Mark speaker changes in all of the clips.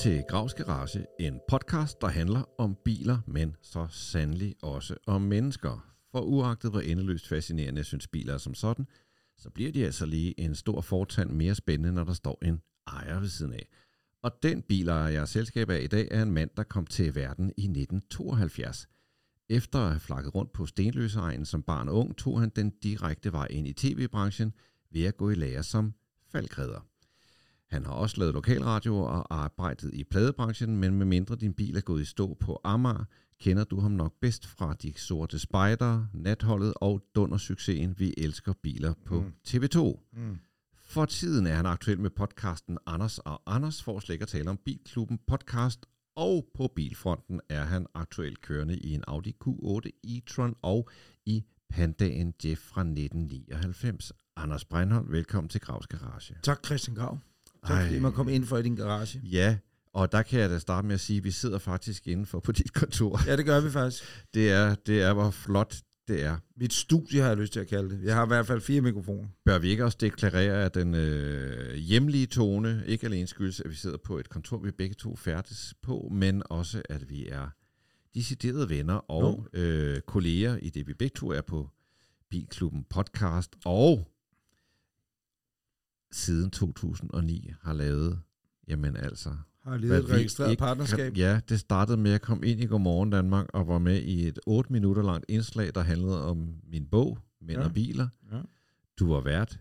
Speaker 1: Til Gravs Garage, en podcast, der handler om biler, men så sandelig også om mennesker. For uagtet hvor endeløst fascinerende jeg synes biler er som sådan, så bliver de altså lige en stor fortand mere spændende, når der står en ejer ved siden af. Og den bilejer, jeg er selskab af i dag, er en mand, der kom til verden i 1972. Efter at have flakket rundt på Stenløseegnen som barn og ung, tog han den direkte vej ind i tv-branchen ved at gå i lære som falkredder. Han har også lavet lokalradio og arbejdet i pladebranchen, men med mindre din bil er gået i stå på Amager, kender du ham nok bedst fra De Sorte Spejder, Natholdet og Dundersuccesen Vi Elsker Biler på mm. TV2. Mm. For tiden er han aktuel med podcasten Anders og Anders, for slet ikke at tale om Bilklubben podcast, og på bilfronten er han aktuelt kørende i en Audi Q8 e-tron og i Pandaen Jeff fra 1999. Anders Breinholt, velkommen til Gravs Garage.
Speaker 2: Tak Christian Grav. Tak Ej. man kom ind for i din garage.
Speaker 1: Ja, og der kan jeg da starte med at sige, at vi sidder faktisk indenfor på dit kontor.
Speaker 2: Ja, det gør vi faktisk.
Speaker 1: Det er, det er hvor flot det er.
Speaker 2: Mit studie har jeg lyst til at kalde det. Jeg har i hvert fald fire mikrofoner.
Speaker 1: Bør vi ikke også deklarere, at den øh, hjemlige tone ikke alene skyldes, at vi sidder på et kontor, vi begge to færdes på, men også, at vi er deciderede venner og øh, kolleger i det, vi begge to er på Bilklubben podcast, og siden 2009 har lavet, jamen altså...
Speaker 2: Har levet et registreret partnerskab?
Speaker 1: Kan, ja, det startede med at komme ind i Godmorgen Danmark og var med i et 8 minutter langt indslag, der handlede om min bog, Mænd ja. og Biler. Ja. Du var vært.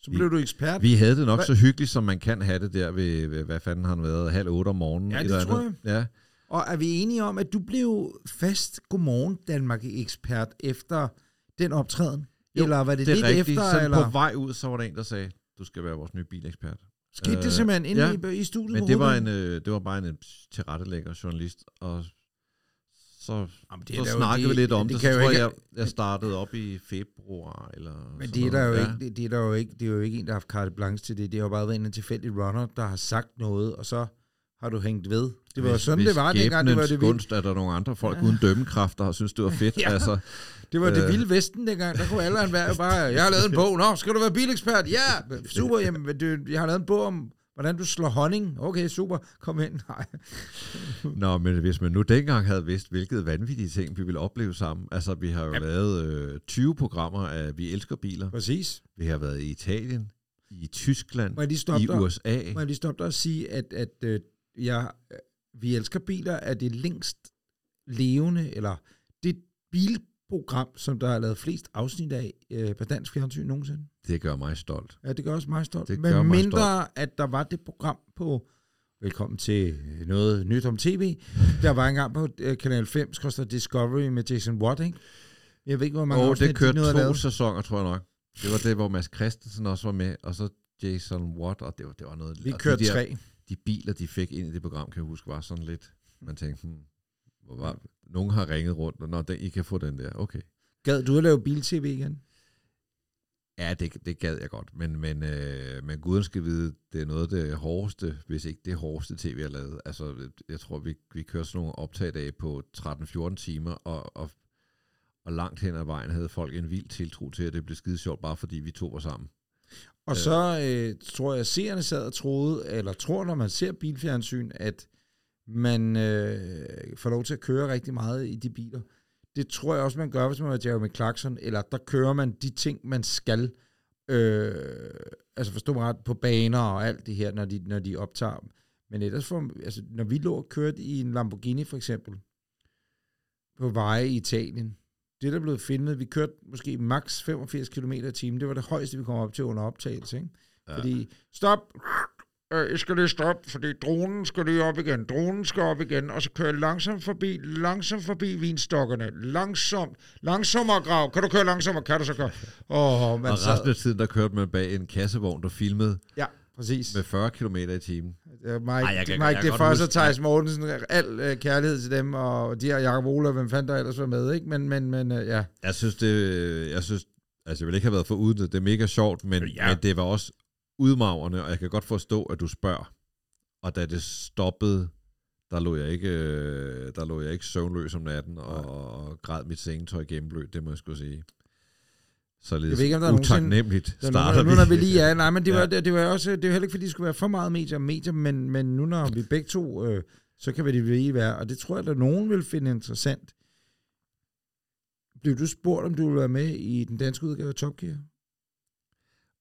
Speaker 2: Så blev vi, du ekspert.
Speaker 1: Vi havde det nok Hva? så hyggeligt, som man kan have det der ved, ved hvad fanden har han været, halv otte om morgenen.
Speaker 2: Ja, det tror jeg.
Speaker 1: Ja.
Speaker 2: Og er vi enige om, at du blev fast Godmorgen Danmark-ekspert efter den optræden? Jo, eller var det, det lidt rigtigt. efter?
Speaker 1: Sådan
Speaker 2: eller?
Speaker 1: på vej ud, så var der en, der sagde, du skal være vores nye bilekspert.
Speaker 2: Skete det simpelthen inde ja, i, i studiet?
Speaker 1: Men det var, en, øh, det var bare en øh, tilrettelægger journalist, og så, Jamen, det så snakkede vi lidt om det, det så tror ikke, jeg, jeg startede op i februar. Eller
Speaker 2: men det er, der jo ja. ikke, det, er der jo ikke, det er jo ikke en, der har haft carte blanche til det. Det har jo bare været en tilfældig runner, der har sagt noget, og så har du hængt ved. Det var hvis, sådan, hvis det var dengang. Det var det
Speaker 1: gunst er der nogle andre folk ja. uden dømmekraft, der har synes det var fedt. ja. altså,
Speaker 2: det var øh. det vilde vesten dengang. Der kunne alle være bare, jeg har lavet en bog. Nå, skal du være bilekspert? Ja, super. Jamen, du, jeg har lavet en bog om, hvordan du slår honning. Okay, super. Kom ind. Nej.
Speaker 1: Nå, men hvis man nu dengang havde vidst, hvilket vanvittige ting vi ville opleve sammen. Altså, vi har jo ja. lavet øh, 20 programmer af Vi Elsker Biler.
Speaker 2: Præcis.
Speaker 1: Vi har været i Italien, i Tyskland, i USA.
Speaker 2: Må jeg lige stoppe dig og sige, at, at øh, jeg, Vi Elsker Biler er det længst levende, eller det bil program, som der er lavet flest afsnit af øh, på dansk fjernsyn nogensinde.
Speaker 1: Det gør mig stolt.
Speaker 2: Ja, det gør også mig stolt. Det Men mindre, stolt. at der var det program på Velkommen til noget nyt om tv. Der var engang på uh, Kanal 5, koster Discovery med Jason Watt, ikke? Jeg ved ikke, hvor mange
Speaker 1: oh, det kørte de to sæsoner, tror jeg nok. Det var det, hvor Mads Christensen også var med, og så Jason Watt, og det var, det var noget...
Speaker 2: Vi kørte de tre.
Speaker 1: De biler, de fik ind i det program, kan jeg huske, var sådan lidt... Man tænkte, hmm, hvor var, nogen har ringet rundt, og når den, I kan få den der, okay.
Speaker 2: Gad du at lave bil-tv igen?
Speaker 1: Ja, det, det gad jeg godt, men, men, øh, men guden skal vide, det er noget af det hårdeste, hvis ikke det hårdeste tv, jeg har lavet. Altså, jeg tror, vi, vi kører sådan nogle optag af på 13-14 timer, og, og, og langt hen ad vejen havde folk en vild tiltro til, at det blev skide sjovt, bare fordi vi to var sammen.
Speaker 2: Og så øh, tror jeg, at seerne sad og troede, eller tror, når man ser bilfjernsyn, at man øh, får lov til at køre rigtig meget i de biler. Det tror jeg også, man gør, hvis man er Jeremy Clarkson, eller der kører man de ting, man skal. Øh, altså forstå mig ret, på baner og alt det her, når de, når de optager Men ellers får, altså, når vi lå og kørte i en Lamborghini for eksempel, på veje i Italien, det der blev filmet, vi kørte måske maks 85 km i timen, det var det højeste, vi kom op til under optagelse. Ikke? Ja. Fordi, stop, øh, jeg skal lige stoppe, fordi dronen skal lige op igen, dronen skal op igen, og så kører jeg langsomt forbi, langsomt forbi vinstokkerne, langsomt, langsommere grav, kan du køre langsommere, kan du så køre?
Speaker 1: Oh, man og resten af tiden, der kørte man bag en kassevogn, der filmede
Speaker 2: ja, præcis.
Speaker 1: med 40 km i timen.
Speaker 2: Mike, Ej, jeg kan, Mike jeg, jeg det første Thijs Mortensen, al uh, kærlighed til dem, og de her Jacob Ola, hvem fandt der ellers var med, ikke? Men, men, men uh, ja.
Speaker 1: Jeg synes, det, jeg synes, altså jeg vil ikke have været for uden det, det er mega sjovt, men, ja. men det var også udmagrende, og jeg kan godt forstå, at du spørger. Og da det stoppede, der lå jeg ikke, øh, der lå jeg ikke søvnløs om natten og, og græd mit sengetøj gennemblødt, det må jeg skulle sige. Således
Speaker 2: Jeg ved ikke, om der er
Speaker 1: utaknemmeligt
Speaker 2: Så nu,
Speaker 1: starter
Speaker 2: nu, når vi lige er, nej, men det var,
Speaker 1: Ja.
Speaker 2: det, det var også, det var heller ikke, fordi det skulle være for meget medier, medier men, men nu når vi begge to, øh, så kan vi det lige være, og det tror jeg, at nogen vil finde interessant. Blev du spurgt, om du ville være med i den danske udgave af Top Gear?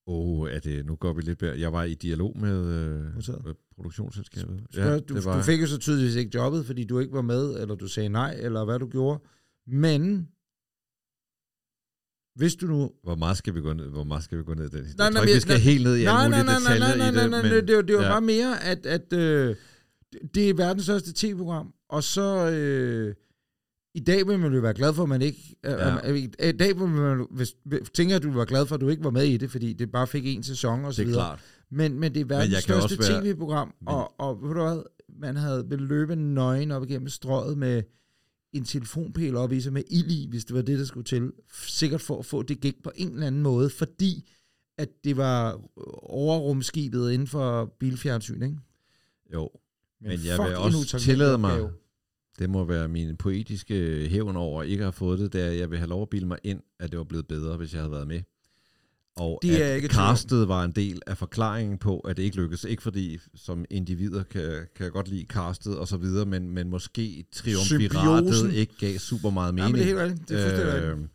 Speaker 1: Åh, oh, er det, nu går vi lidt bedre. Jeg var i dialog med, øh, med produktionsselskabet.
Speaker 2: Ja, du,
Speaker 1: det var,
Speaker 2: du fik jo så tydeligvis ikke jobbet, fordi du ikke var med, eller du sagde nej, eller hvad du gjorde. Men, hvis du nu
Speaker 1: Hvor meget skal vi gå ned, hvor meget skal vi gå ned i den?
Speaker 2: Nej,
Speaker 1: jeg
Speaker 2: nej,
Speaker 1: tror ikke, vi skal helt ned i
Speaker 2: nej,
Speaker 1: alle
Speaker 2: nej,
Speaker 1: mulige
Speaker 2: nej, nej,
Speaker 1: detaljer
Speaker 2: nej, nej,
Speaker 1: i
Speaker 2: nej,
Speaker 1: det.
Speaker 2: nej, det, var- det var
Speaker 1: ja.
Speaker 2: bare mere, at, at øh, det er verdens største tv-program, og så øh, i dag vil man jo være glad for, at man ikke... Øh,
Speaker 1: Ja.
Speaker 2: øh, I dag vil man, hvis, tænker at du vil være glad for, at du ikke var med i det, fordi det bare fik en sæson og så
Speaker 1: Det er
Speaker 2: videre.
Speaker 1: klart.
Speaker 2: Men, men det er verdens største
Speaker 1: være-
Speaker 2: tv-program, og, og ved du hvad, man havde vel løbet nøgen op igennem strøget med en telefonpæl op i sig med ild i, hvis det var det, der skulle til. Sikkert for at få det gik på en eller anden måde, fordi at det var overrumskibet inden for bilfjernsyn, ikke?
Speaker 1: Jo, Men jeg
Speaker 2: fuck,
Speaker 1: vil også tillade mig-
Speaker 2: opgave.
Speaker 1: det må være min poetiske hævn over ikke at have fået det, da jeg vil have lov at bilde mig ind, at det var blevet bedre, hvis jeg havde været med. Og
Speaker 2: Det er
Speaker 1: at
Speaker 2: ikke
Speaker 1: castet var en del af forklaringen på, at det ikke lykkedes. Ikke fordi som individer kan, kan jeg godt lide castet og så videre, men, men måske triumviratet
Speaker 2: Symbiosen.
Speaker 1: ikke gav super meget
Speaker 2: Ja,
Speaker 1: mening.
Speaker 2: men det er helt rigtigt. Det er fuldstændig rigtigt.
Speaker 1: Øh,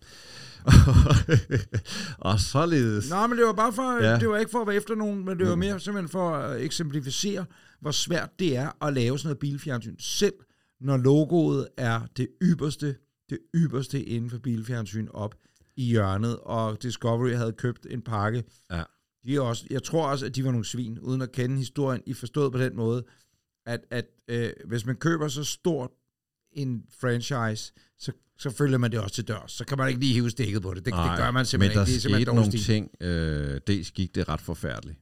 Speaker 1: og således.
Speaker 2: Nej, men det var bare for,
Speaker 1: Ja.
Speaker 2: ja. det var ikke for at være efter nogen, men det var
Speaker 1: Mm.
Speaker 2: mere simpelthen for at eksemplificere, hvor svært det er at lave sådan noget bilfjernsyn, selv når logoet er det ypperste, det ypperste inden for bilfjernsyn op i hjørnet, og Discovery havde købt en pakke.
Speaker 1: Ja.
Speaker 2: De er også, jeg tror også, at de var nogle svin, uden at kende historien, i forstået på den måde, at, at øh, hvis man køber så stort en franchise, så, så følger man det også til dørs. Så kan man ikke lige hive stikket på det. Det, det gør man simpelthen
Speaker 1: men der
Speaker 2: ikke. Det er simpelthen
Speaker 1: skete nogle
Speaker 2: stil.
Speaker 1: ting. Øh, dels gik det ret forfærdeligt.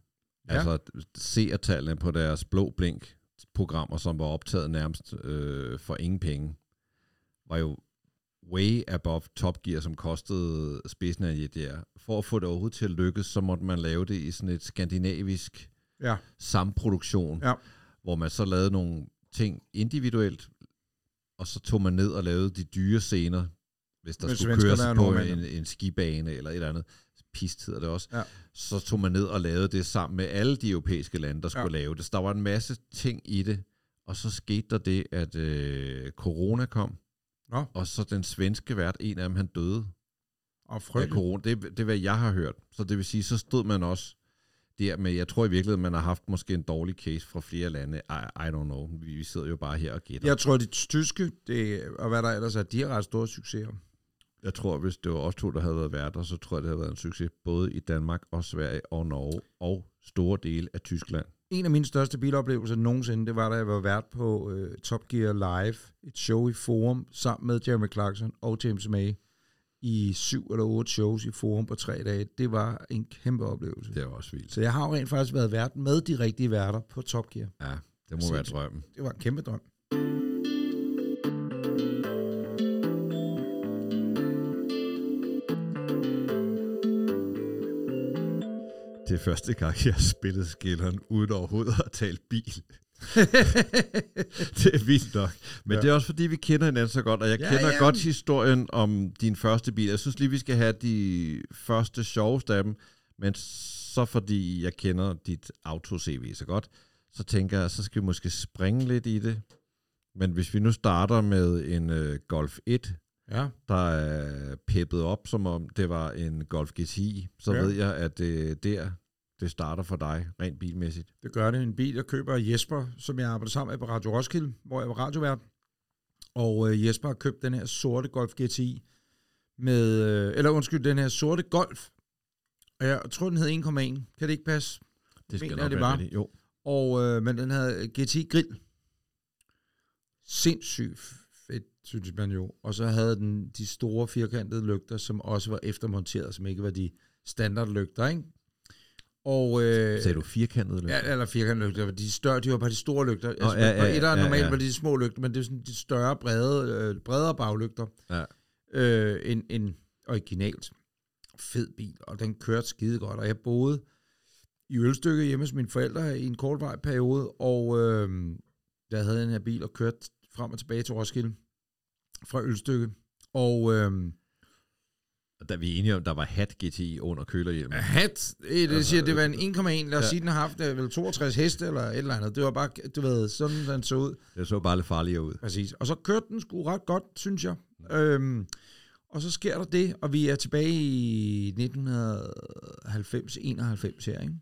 Speaker 2: Ja.
Speaker 1: Altså, seertallene på deres blå blink programmer, som var optaget nærmest øh, for ingen penge, var jo way above Top Gear, som kostede spidsen af der. For at få det overhovedet til at lykkes, så måtte man lave det i sådan et skandinavisk
Speaker 2: Ja.
Speaker 1: samproduktion,
Speaker 2: Ja.
Speaker 1: hvor man så lavede nogle ting individuelt, og så tog man ned og lavede de dyre scener, hvis der
Speaker 2: Med
Speaker 1: skulle køres på en, en skibane eller et eller andet. Pist hedder det også.
Speaker 2: Ja.
Speaker 1: Så tog man ned og lavede det sammen med alle de europæiske lande, der skulle
Speaker 2: ja.
Speaker 1: lave det. Så der var en masse ting i det, og så skete der det, at øh, corona kom,
Speaker 2: Nå,
Speaker 1: og så den svenske vært, en af dem, han døde
Speaker 2: og
Speaker 1: af
Speaker 2: frygteligt.
Speaker 1: corona. Det, det er, hvad jeg har hørt. Så det vil sige, så stod man også der med, jeg tror i virkeligheden, man har haft måske en dårlig case fra flere lande. I, I don't know. Vi, vi sidder jo bare her og gætter.
Speaker 2: Jeg tror, de tyske, det, og hvad der ellers er, de har ret store succeser.
Speaker 1: Jeg tror, hvis det var os to, der havde været værter, så tror jeg, det havde været en succes både i Danmark og Sverige og Norge og store dele af Tyskland.
Speaker 2: En af mine største biloplevelser nogensinde, det var, da jeg var vært på øh, Top Gear Live, et show i Forum, sammen med Jeremy Clarkson og James May, i syv eller otte shows i Forum på tre dage. Det var en kæmpe oplevelse.
Speaker 1: Det var også vildt.
Speaker 2: Så jeg har jo rent faktisk været vært med de rigtige værter på Top Gear.
Speaker 1: Ja, det må være drømmen.
Speaker 2: Det var en kæmpe drøm.
Speaker 1: Det er første gang, jeg har spillet skilleren uden overhovedet at tale bil. det er vildt nok. Men
Speaker 2: Ja.
Speaker 1: det er også fordi, vi kender hinanden så godt, og jeg
Speaker 2: Ja,
Speaker 1: kender
Speaker 2: ja.
Speaker 1: godt historien om din første bil. Jeg synes lige, vi skal have de første sjoveste af dem, men så fordi jeg kender dit auto-CV så godt, så tænker jeg, så skal vi måske springe lidt i det. Men hvis vi nu starter med en uh, Golf 1,
Speaker 2: Ja.
Speaker 1: der er peppet op, som om det var en Golf GTI, så
Speaker 2: Ja.
Speaker 1: ved jeg, at det der, det starter for dig, rent bilmæssigt.
Speaker 2: Det gør det. En bil, jeg køber Jesper, som jeg arbejder sammen med på Radio Roskilde, hvor jeg var radiovært. Og øh, Jesper har købt den her sorte Golf GTI med, øh, eller undskyld, den her sorte Golf. Og jeg tror, den hed 1,1. Kan det ikke passe?
Speaker 1: Det skal
Speaker 2: Mener
Speaker 1: nok
Speaker 2: det
Speaker 1: være rigtigt. Jo.
Speaker 2: Og, øh, men den havde GTI grill. Sindssygt synes man jo. Og så havde den de store firkantede lygter, som også var eftermonteret, som ikke var de standardlygter, ikke? Og, øh,
Speaker 1: Sagde du firkantet? Eller?
Speaker 2: Ja, eller firkantede lygter. De, større, de var bare de store lygter. Altså,
Speaker 1: ja,
Speaker 2: ja,
Speaker 1: ja,
Speaker 2: ja, ja,
Speaker 1: ja,
Speaker 2: normalt
Speaker 1: ja.
Speaker 2: var de små lygter, men det er sådan de større, brede, øh, bredere baglygter.
Speaker 1: Ja.
Speaker 2: Øh, en, en originalt fed bil, og den kørte skide godt. Og jeg boede i Ølstykke hjemme hos mine forældre i en kortvej periode, og øh, der havde jeg den her bil og kørte frem og tilbage til Roskilde fra Ølstykke. Og øh,
Speaker 1: Og Da vi er enige om, der var hat GTI under kølerhjelmen.
Speaker 2: Hat, øh, det
Speaker 1: Altså,
Speaker 2: siger, det var en 1,1, lad os
Speaker 1: ja.
Speaker 2: sige, den har haft øh, vel 62 heste eller et eller andet. Det var bare, du ved, sådan den så ud.
Speaker 1: Det så bare lidt farligere ud.
Speaker 2: Præcis. Og så kørte den sgu ret godt, synes jeg. Øhm, og så sker der det, og vi er tilbage i 1990-91 her, ikke?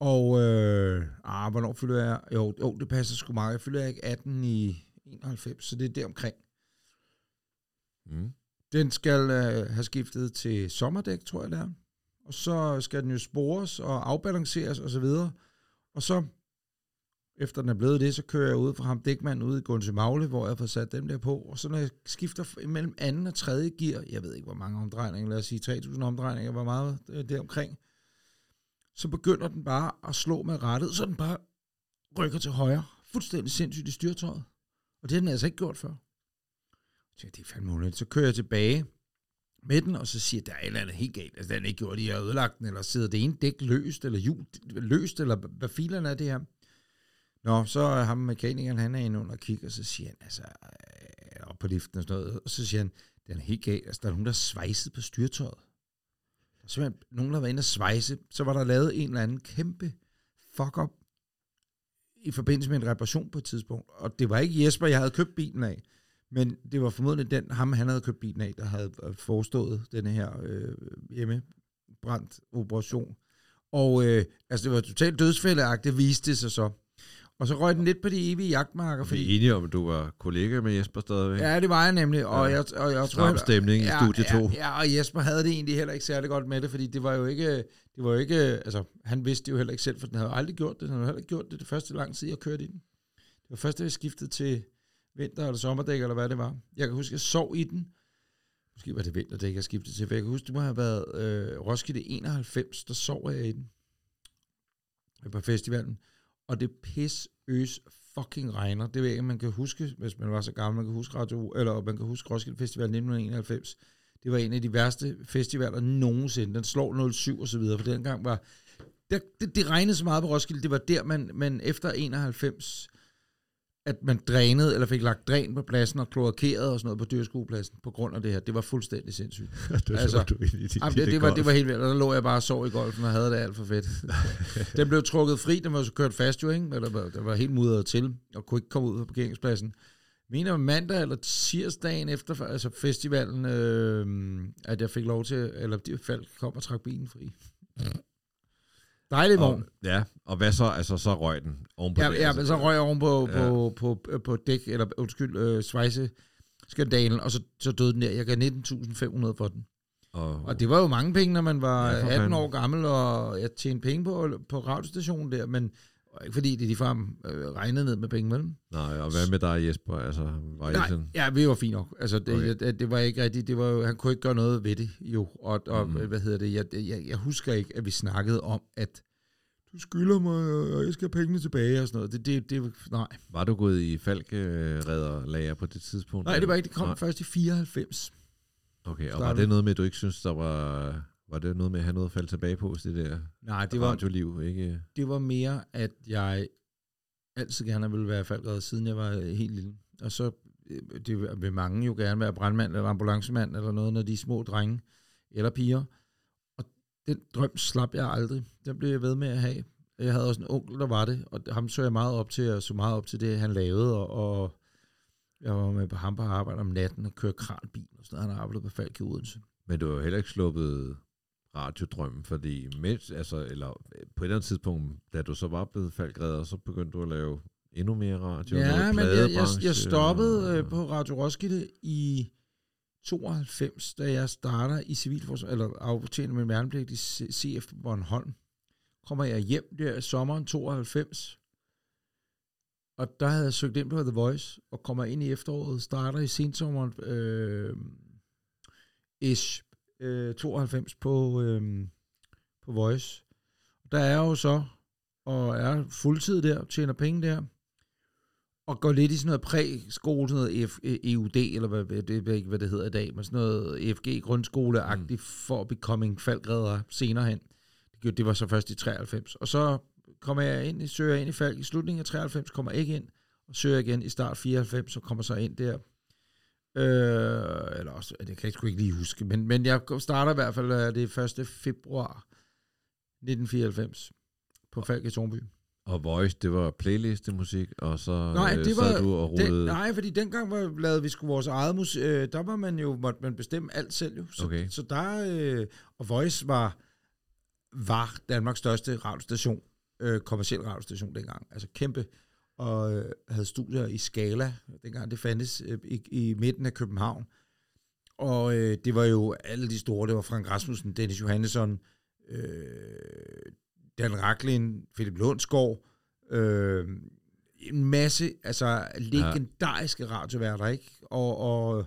Speaker 2: Og, øh, ah, hvornår fylder jeg? Jo, jo, det passer sgu meget. Jeg fylder ikke 18 i 91, så det er der omkring.
Speaker 1: Mm.
Speaker 2: Den skal øh, have skiftet til sommerdæk, tror jeg det er. Og så skal den jo spores og afbalanceres og så videre. Og så, efter den er blevet det, så kører jeg ud fra ham dækmanden ud i Gunse Magle, hvor jeg får sat dem der på. Og så når jeg skifter mellem anden og tredje gear, jeg ved ikke, hvor mange omdrejninger, lad os sige 3000 omdrejninger, hvor meget øh, det der omkring, så begynder den bare at slå med rettet, så den bare rykker til højre. Fuldstændig sindssygt i styrtøjet. Og det har den altså ikke gjort før. Så det er fandme underligt. Så kører jeg tilbage med den, og så siger jeg, der er et eller andet helt galt. Altså, den er ikke gjort, de har ødelagt den, eller sidder det ene dæk løst, eller hjul løst, eller hvad filerne er det her? Nå, så er ham mekanikeren, han er inde under og kigger, og så siger han, altså, øh, op på liften og sådan noget, og så siger han, den er helt galt. Altså, der er nogen, der er svejset på styrtøjet. Der er simpelthen nogen, der var inde og svejse. Så var der lavet en eller anden kæmpe fuck-up i forbindelse med en reparation på et tidspunkt. Og det var ikke Jesper, jeg havde købt bilen af. Men det var formodentlig den, ham han havde købt bilen af, der havde øh, forestået denne her øh, hjemmebrændt operation. Og øh, altså det var totalt dødsfældeagtigt, viste det sig så. Og så røg den lidt på de evige jagtmarker.
Speaker 1: Vi er enige om, at du var kollega med Jesper stadigvæk.
Speaker 2: Ja, det var jeg nemlig. Og
Speaker 1: Ja.
Speaker 2: jeg, og jeg tror,
Speaker 1: Stram stemning i studie 2.
Speaker 2: Ja, ja, og Jesper havde det egentlig heller ikke særlig godt med det, fordi det var jo ikke, det var jo ikke, altså han vidste jo heller ikke selv, for den havde aldrig gjort det. Han havde heller ikke gjort det det første lang tid, jeg kørte i den. Det var først, da jeg skiftede til vinter- eller sommerdæk, eller hvad det var. Jeg kan huske, jeg sov i den. Måske var det vinterdæk, jeg skiftede til, for jeg kan huske, det må have været øh, Roskilde 91, der sov jeg i den. På festivalen. Og det pis øs fucking regner. Det ved jeg ikke, man kan huske, hvis man var så gammel, man kan huske Radio, eller man kan huske Roskilde Festival 1991. Det var en af de værste festivaler nogensinde. Den slår 07 og så videre, for dengang var... Det, det, det regnede så meget på Roskilde, det var der, man, man efter 91, at man drænede, eller fik lagt dræn på pladsen og kloakerede og sådan noget på dyrskuepladsen på grund af det her. Det var fuldstændig sindssygt.
Speaker 1: det
Speaker 2: altså,
Speaker 1: du ind i dit
Speaker 2: Jamen, det, det, var, det var helt vildt, og der lå jeg bare og sov i golfen og havde det alt for fedt. den blev trukket fri, den var så kørt fast jo, ikke? Eller var- der var helt mudret til, og kunne ikke komme ud på parkeringspladsen. Mener mandag eller tirsdagen efter altså festivalen, øh, at jeg fik lov til, eller de faldt kom og trak bilen fri. Dejlig vogn.
Speaker 1: Og, ja, og hvad så? Altså, så røg den ovenpå
Speaker 2: Ja,
Speaker 1: det,
Speaker 2: ja,
Speaker 1: altså.
Speaker 2: så røg jeg oven på,
Speaker 1: Ja.
Speaker 2: på, på, på, på dæk, eller undskyld, øh, svejse skandalen, og så, så døde den der. Jeg gav 19.500 for den.
Speaker 1: Og,
Speaker 2: Og det var jo mange penge, når man var
Speaker 1: Ja, for
Speaker 2: 18
Speaker 1: fanden.
Speaker 2: år gammel, og jeg tjente penge på, på radiostationen der, men ikke fordi det ligefrem øh, regnede ned med penge mellem.
Speaker 1: nej, og hvad med dig, Jesper? Altså, var
Speaker 2: Nej,
Speaker 1: sådan...
Speaker 2: ja, vi var fint nok. Altså, det,
Speaker 1: Okay.
Speaker 2: okay. det, var ikke rigtigt. Det var han kunne ikke gøre noget ved det, jo. Og, og
Speaker 1: Mm.
Speaker 2: hvad hedder det? Jeg, jeg, jeg husker ikke, at vi snakkede om, at du skylder mig, og jeg skal have pengene tilbage og sådan noget. Det, det, det, nej.
Speaker 1: Var du gået i falkeredderlager på det tidspunkt?
Speaker 2: nej, det var ikke. Det kom
Speaker 1: Nej.
Speaker 2: først i 94.
Speaker 1: Okay, og var det noget med, at du ikke synes, der var... Var det noget med at have noget at falde tilbage på, det der
Speaker 2: Nej, det var,
Speaker 1: radioliv, ikke?
Speaker 2: det var mere, at jeg altid gerne ville være faldredder, siden jeg var øh, helt lille. Og så øh, det vil mange jo gerne være brandmand eller ambulancemand eller noget, når de er små drenge eller piger. Og den drøm slap jeg aldrig. Den blev jeg ved med at have. Jeg havde også en onkel, der var det, og ham så jeg meget op til, og så meget op til det, han lavede, og, og jeg var med på ham på arbejde om natten og kørte kranbil, og sådan noget. Han arbejdede på Falk i Odense.
Speaker 1: Men du har jo heller ikke sluppet radiodrømmen, fordi mens, altså, eller på et eller andet tidspunkt, da du så var blevet falkredder, så begyndte du at lave endnu mere radio.
Speaker 2: Ja, men jeg, jeg, jeg stoppede
Speaker 1: og-
Speaker 2: øh, på Radio Roskilde i 92, da jeg starter i civilforsvar, eller aftjener min værnepligt i CF på Bornholm. Kommer jeg hjem der i sommeren 92, og der havde jeg søgt ind på The Voice, og kommer ind i efteråret, starter i sensommeren øh, ish, øh, 92 på, øh, på Voice. Der er jo så, og er fuldtid der, tjener penge der, og går lidt i sådan noget præ-skole, sådan noget F- EUD, eller hvad, det ved ikke, hvad det hedder i dag, men sådan noget EFG grundskoleagtigt mm. for at becoming falkredder senere hen. Det, det var så først i 93. Og så kommer jeg ind, i- søger jeg ind i Falk i slutningen af 93, kommer ikke ind, og søger igen i start 94, og kommer så ind der Øh, eller også, det kan jeg sgu ikke lige huske, men, men jeg starter i hvert fald øh, det 1. februar 1994 på Falk i Tornby.
Speaker 1: Og Voice, det var playlistemusik, og så
Speaker 2: Nej,
Speaker 1: øh,
Speaker 2: det
Speaker 1: sad
Speaker 2: var
Speaker 1: du og
Speaker 2: Den,
Speaker 1: rodede...
Speaker 2: nej, fordi dengang var, lavede vi sgu vores eget musik. Øh, der var man jo, måtte man bestemme alt selv jo. Så,
Speaker 1: Okay.
Speaker 2: så der, øh, og Voice var, var Danmarks største radiostation, øh, kommersiel radiostation dengang. Altså kæmpe, og øh, havde studier i Skala, dengang det fandtes, øh, i, i midten af København. Og øh, det var jo alle de store, det var Frank Rasmussen, Dennis Johannesson, øh, Dan Raklin, Philip Lundsgaard, øh, en masse altså legendariske ja. radioværter, ikke? Og, og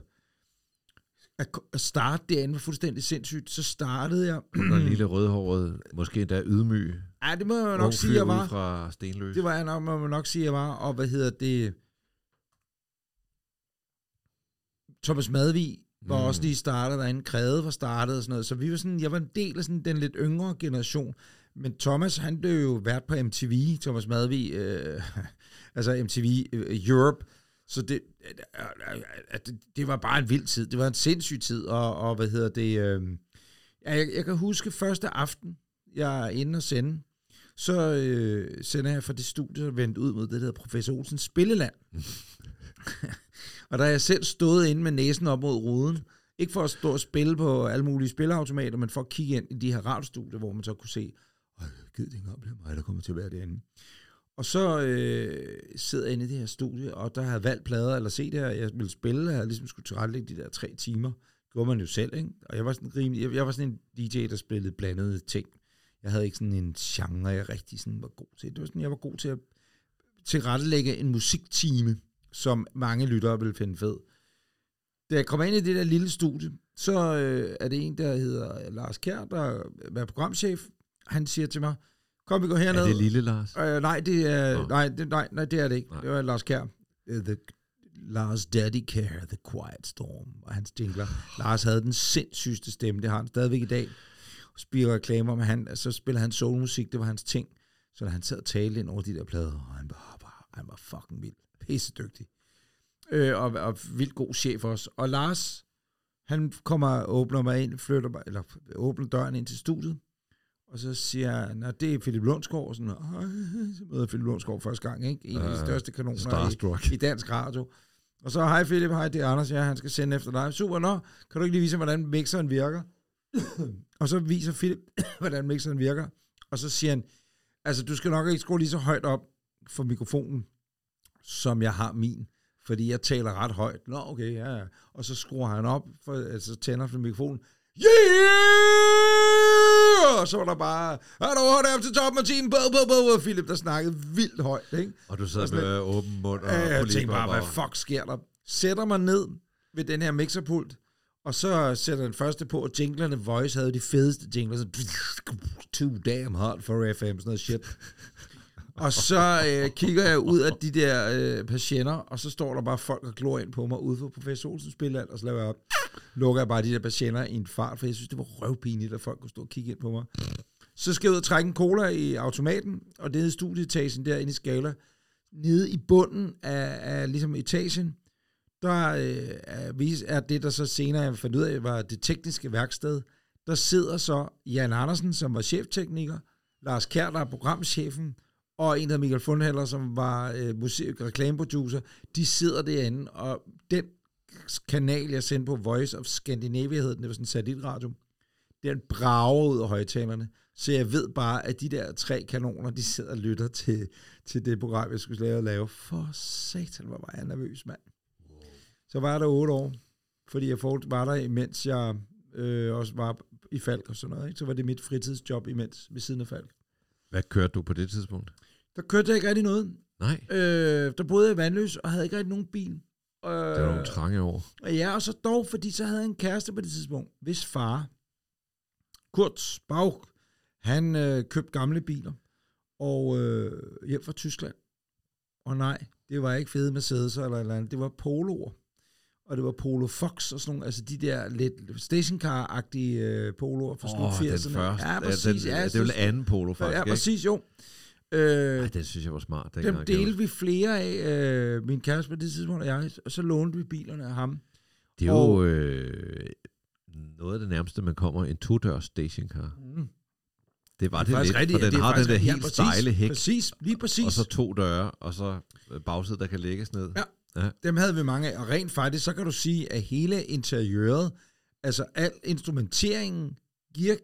Speaker 2: at, at starte derinde var fuldstændig sindssygt. Så startede jeg...
Speaker 1: Og en lille rødhåret, måske endda ydmyg.
Speaker 2: Ja, det må jeg nok sige, jeg var.
Speaker 1: fra Stenløs.
Speaker 2: Det var jeg nok, må man nok sige, jeg var. Og hvad hedder det? Thomas Madvig var
Speaker 1: Mm.
Speaker 2: også lige startet derinde. Krede var startet og sådan noget. Så vi var sådan, jeg var en del af sådan den lidt yngre generation. Men Thomas, han blev jo vært på MTV, Thomas Madvig, øh, altså MTV øh, Europe. Så det, det, det var bare en vild tid. Det var en sindssyg tid. Og, og hvad hedder det? Øh, jeg, jeg kan huske første aften, jeg er inde og sende. Så øh, sender jeg fra det studie og vendt ud mod det, der hedder Professor Olsens Spilleland. og der er jeg selv stået inde med næsen op mod ruden. Ikke for at stå og spille på alle mulige spilleautomater, men for at kigge ind i de her radiostudier, hvor man så kunne se, Øj, gid det engang mig, der kommer til at være derinde. Og så øh, sidder jeg inde i det her studie, og der har jeg valgt plader, eller se det her, jeg ville spille, jeg ligesom skulle tilrettelægge de der tre timer. Det gjorde man jo selv, ikke? Og jeg var sådan, rimelig, jeg, jeg var sådan en DJ, der spillede blandede ting. Jeg havde ikke sådan en genre, jeg rigtig sådan var god til. Det var sådan, jeg var god til at tilrettelægge en musiktime, som mange lyttere ville finde fed. Da jeg kommer ind i det der lille studie, så øh, er det en, der hedder Lars Kjær, der er programchef. Han siger til mig, kom vi går herned.
Speaker 1: Er det lille, Lars?
Speaker 2: Øh, nej, det er,
Speaker 1: Nå.
Speaker 2: nej, det, nej, nej, det er det ikke.
Speaker 1: Nej.
Speaker 2: Det var Lars Kjær. Øh, The, Lars Daddy Care, The Quiet Storm, og hans jingler. Lars havde den sindssygste stemme, det har han stadigvæk i dag. Spiller reklamer med han, så spiller han soulmusik, det var hans ting. Så da han sad og talte ind over de der plader, og han var, bare, han var fucking vild. Pisse dygtig. Øh, og, og vildt god chef også. Og Lars, han kommer og åbner mig ind, flytter mig, eller åbner døren ind til studiet, og så siger han, at det er Philip Lundsgaard, og sådan, så møder jeg Philip Lundsgaard første gang, ikke? En af de største kanoner i, i dansk radio. Og så, hej Philip, hej, det er Anders, ja, han skal sende efter dig. Super, nå, kan du ikke lige vise, hvordan mixeren virker? og så viser Philip, hvordan mixeren virker. Og så siger han, altså du skal nok ikke skrue lige så højt op for mikrofonen, som jeg har min. Fordi jeg taler ret højt. Nå, okay, ja, ja. Og så skruer han op, for, altså tænder for mikrofonen. Yeah! Og så var der bare, er du højt op til toppen af team? Bøh, bøh, bøh, og Philip, der snakkede vildt højt, ikke?
Speaker 1: Og du sad
Speaker 2: Og sådan
Speaker 1: med åben mund og
Speaker 2: Ja, jeg tænkte bare, hvad fuck sker der? Sætter mig ned ved den her mixerpult, og så sætter den første på, og jinglerne Voice havde de fedeste jingler, så too damn hot for FM, sådan noget shit. Og så øh, kigger jeg ud af de der øh, patienter, og så står der bare folk og glor ind på mig ude for Professor Olsens spilland, og så laver jeg op, lukker jeg bare de der patienter i en fart, for jeg synes, det var røvpinligt, at folk kunne stå og kigge ind på mig. Så skal jeg ud og trække en cola i automaten, og det er studieetagen derinde i Skala. Nede i bunden af, af ligesom etagen, der øh, er, er det, der så senere jeg fandt ud af, var det tekniske værksted. Der sidder så Jan Andersen, som var cheftekniker, Lars Kær, der er programchefen, og en, der hedder Michael Fundhaller, som var øh, musik- reklameproducer. De sidder derinde, og den kanal, jeg sendte på Voice of Scandinavia, hed den, det var sådan en satellitradio, den brager ud af højtalerne. Så jeg ved bare, at de der tre kanoner, de sidder og lytter til, til det program, jeg skulle lave og lave. For satan, hvor var jeg nervøs, mand. Så var jeg der otte år, fordi jeg var der, imens jeg øh, også var i Falk og sådan noget. Ikke? Så var det mit fritidsjob imens ved siden af Falk.
Speaker 1: Hvad kørte du på det tidspunkt?
Speaker 2: Der kørte jeg ikke rigtig noget.
Speaker 1: Nej,
Speaker 2: Øh, der boede jeg i Vandløs og havde ikke rigtig nogen bil. Øh,
Speaker 1: det var nogle trange år.
Speaker 2: Ja, og så dog, fordi så havde jeg en kæreste på det tidspunkt, hvis far, Kurt Bauch, han øh, købte gamle biler og øh, hjem fra Tyskland. Og nej, det var ikke fede Mercedes eller eller andet, det var Poloer. Og det var Polo Fox og sådan nogle, altså de der lidt stationcar-agtige øh, poloer fra
Speaker 1: Åh,
Speaker 2: slut
Speaker 1: den
Speaker 2: 80'erne.
Speaker 1: første.
Speaker 2: Ja, præcis.
Speaker 1: den,
Speaker 2: ja,
Speaker 1: det er vel anden polo, faktisk,
Speaker 2: Ja,
Speaker 1: ikke?
Speaker 2: præcis, jo. Øh,
Speaker 1: Ej, den synes jeg var smart.
Speaker 2: dem delte vi flere af, øh, min kæreste på det tidspunkt og jeg, og så lånte vi bilerne af ham.
Speaker 1: Det er jo øh, noget af det nærmeste, man kommer en to-dørs stationcar.
Speaker 2: Mm.
Speaker 1: Det var
Speaker 2: Det
Speaker 1: det, lidt,
Speaker 2: rigtigt,
Speaker 1: for
Speaker 2: ja,
Speaker 1: den
Speaker 2: er
Speaker 1: har den der.
Speaker 2: Ja,
Speaker 1: helt
Speaker 2: præcis,
Speaker 1: stejle hæk,
Speaker 2: Præcis, lige præcis.
Speaker 1: og så to døre, og så øh, bagsæde, der kan lægges ned.
Speaker 2: Ja. Dem havde vi mange af, og rent faktisk, så kan du sige, at hele interiøret, altså al instrumenteringen, gear,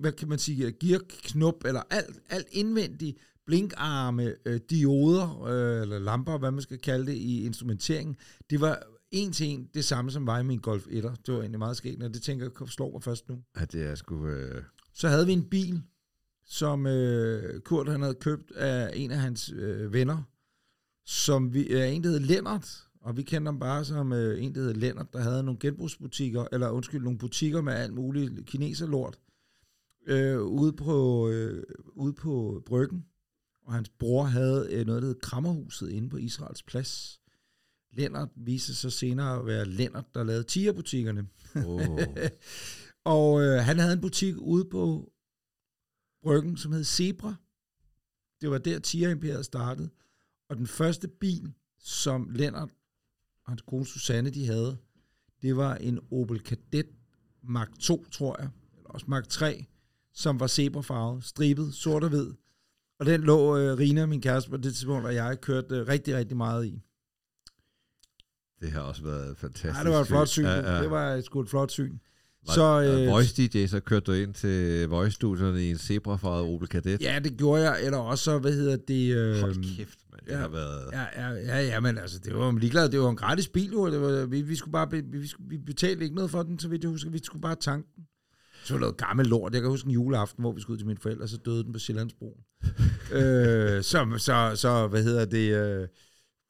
Speaker 2: hvad kan man sige, gearknop, eller alt, alt indvendigt, blinkarme, øh, dioder, øh, eller lamper, hvad man skal kalde det, i instrumenteringen, det var en til en det samme, som var i min Golf 1'er. Det var egentlig meget sket, og det tænker jeg slår mig først nu.
Speaker 1: Ja, det er sgu... Øh,
Speaker 2: Så havde vi en bil, som øh, Kurt han havde købt af en af hans øh, venner, som vi, er en, der hed Lennart, og vi kender ham bare som øh, en, der hed Lennart, der havde nogle genbrugsbutikker, eller undskyld, nogle butikker med alt muligt kineserlort, øh, ude, på, øh, ude på Bryggen. Og hans bror havde øh, noget, der hed Krammerhuset inde på Israels plads. Lennart viste sig senere at være Lennart, der lavede tierbutikkerne.
Speaker 1: oh,
Speaker 2: Og øh, han havde en butik ude på Bryggen, som hed Zebra. Det var der Tier Imperiet startede. Og den første bil, som Lennart og hans kone Susanne, de havde, det var en Opel Kadett Mark 2, tror jeg, eller også Mark 3, som var zebrafarvet, stribet, sort og hvid. Og den lå øh, Rina, min kæreste, på det tidspunkt, og jeg kørte øh, rigtig, rigtig meget i.
Speaker 1: det har også været fantastisk.
Speaker 2: Ja, det var et flot syn.
Speaker 1: Ja, ja.
Speaker 2: Det var sgu et flot syn.
Speaker 1: Var,
Speaker 2: Så,
Speaker 1: øh, Voice DJ, så kørte du ind til Voice-studierne i en zebrafarvet Opel Kadett.
Speaker 2: Ja, det gjorde jeg. Eller også, så, hvad hedder det... Øh,
Speaker 1: Hold kæft, mand. Det
Speaker 2: ja.
Speaker 1: har været...
Speaker 2: Ja, ja, ja, ja, men altså, det var ligeglad. Det var en gratis bil, jo. Det var, vi, vi, skulle bare, be- vi, skulle, vi betalte ikke noget for den, så vidt jeg husker. Vi skulle bare tanke den. Så var noget gammel lort. Jeg kan huske en juleaften, hvor vi skulle ud til mine forældre, så døde den på Sjællandsbroen. øh, så, så, så, hvad hedder det... Øh,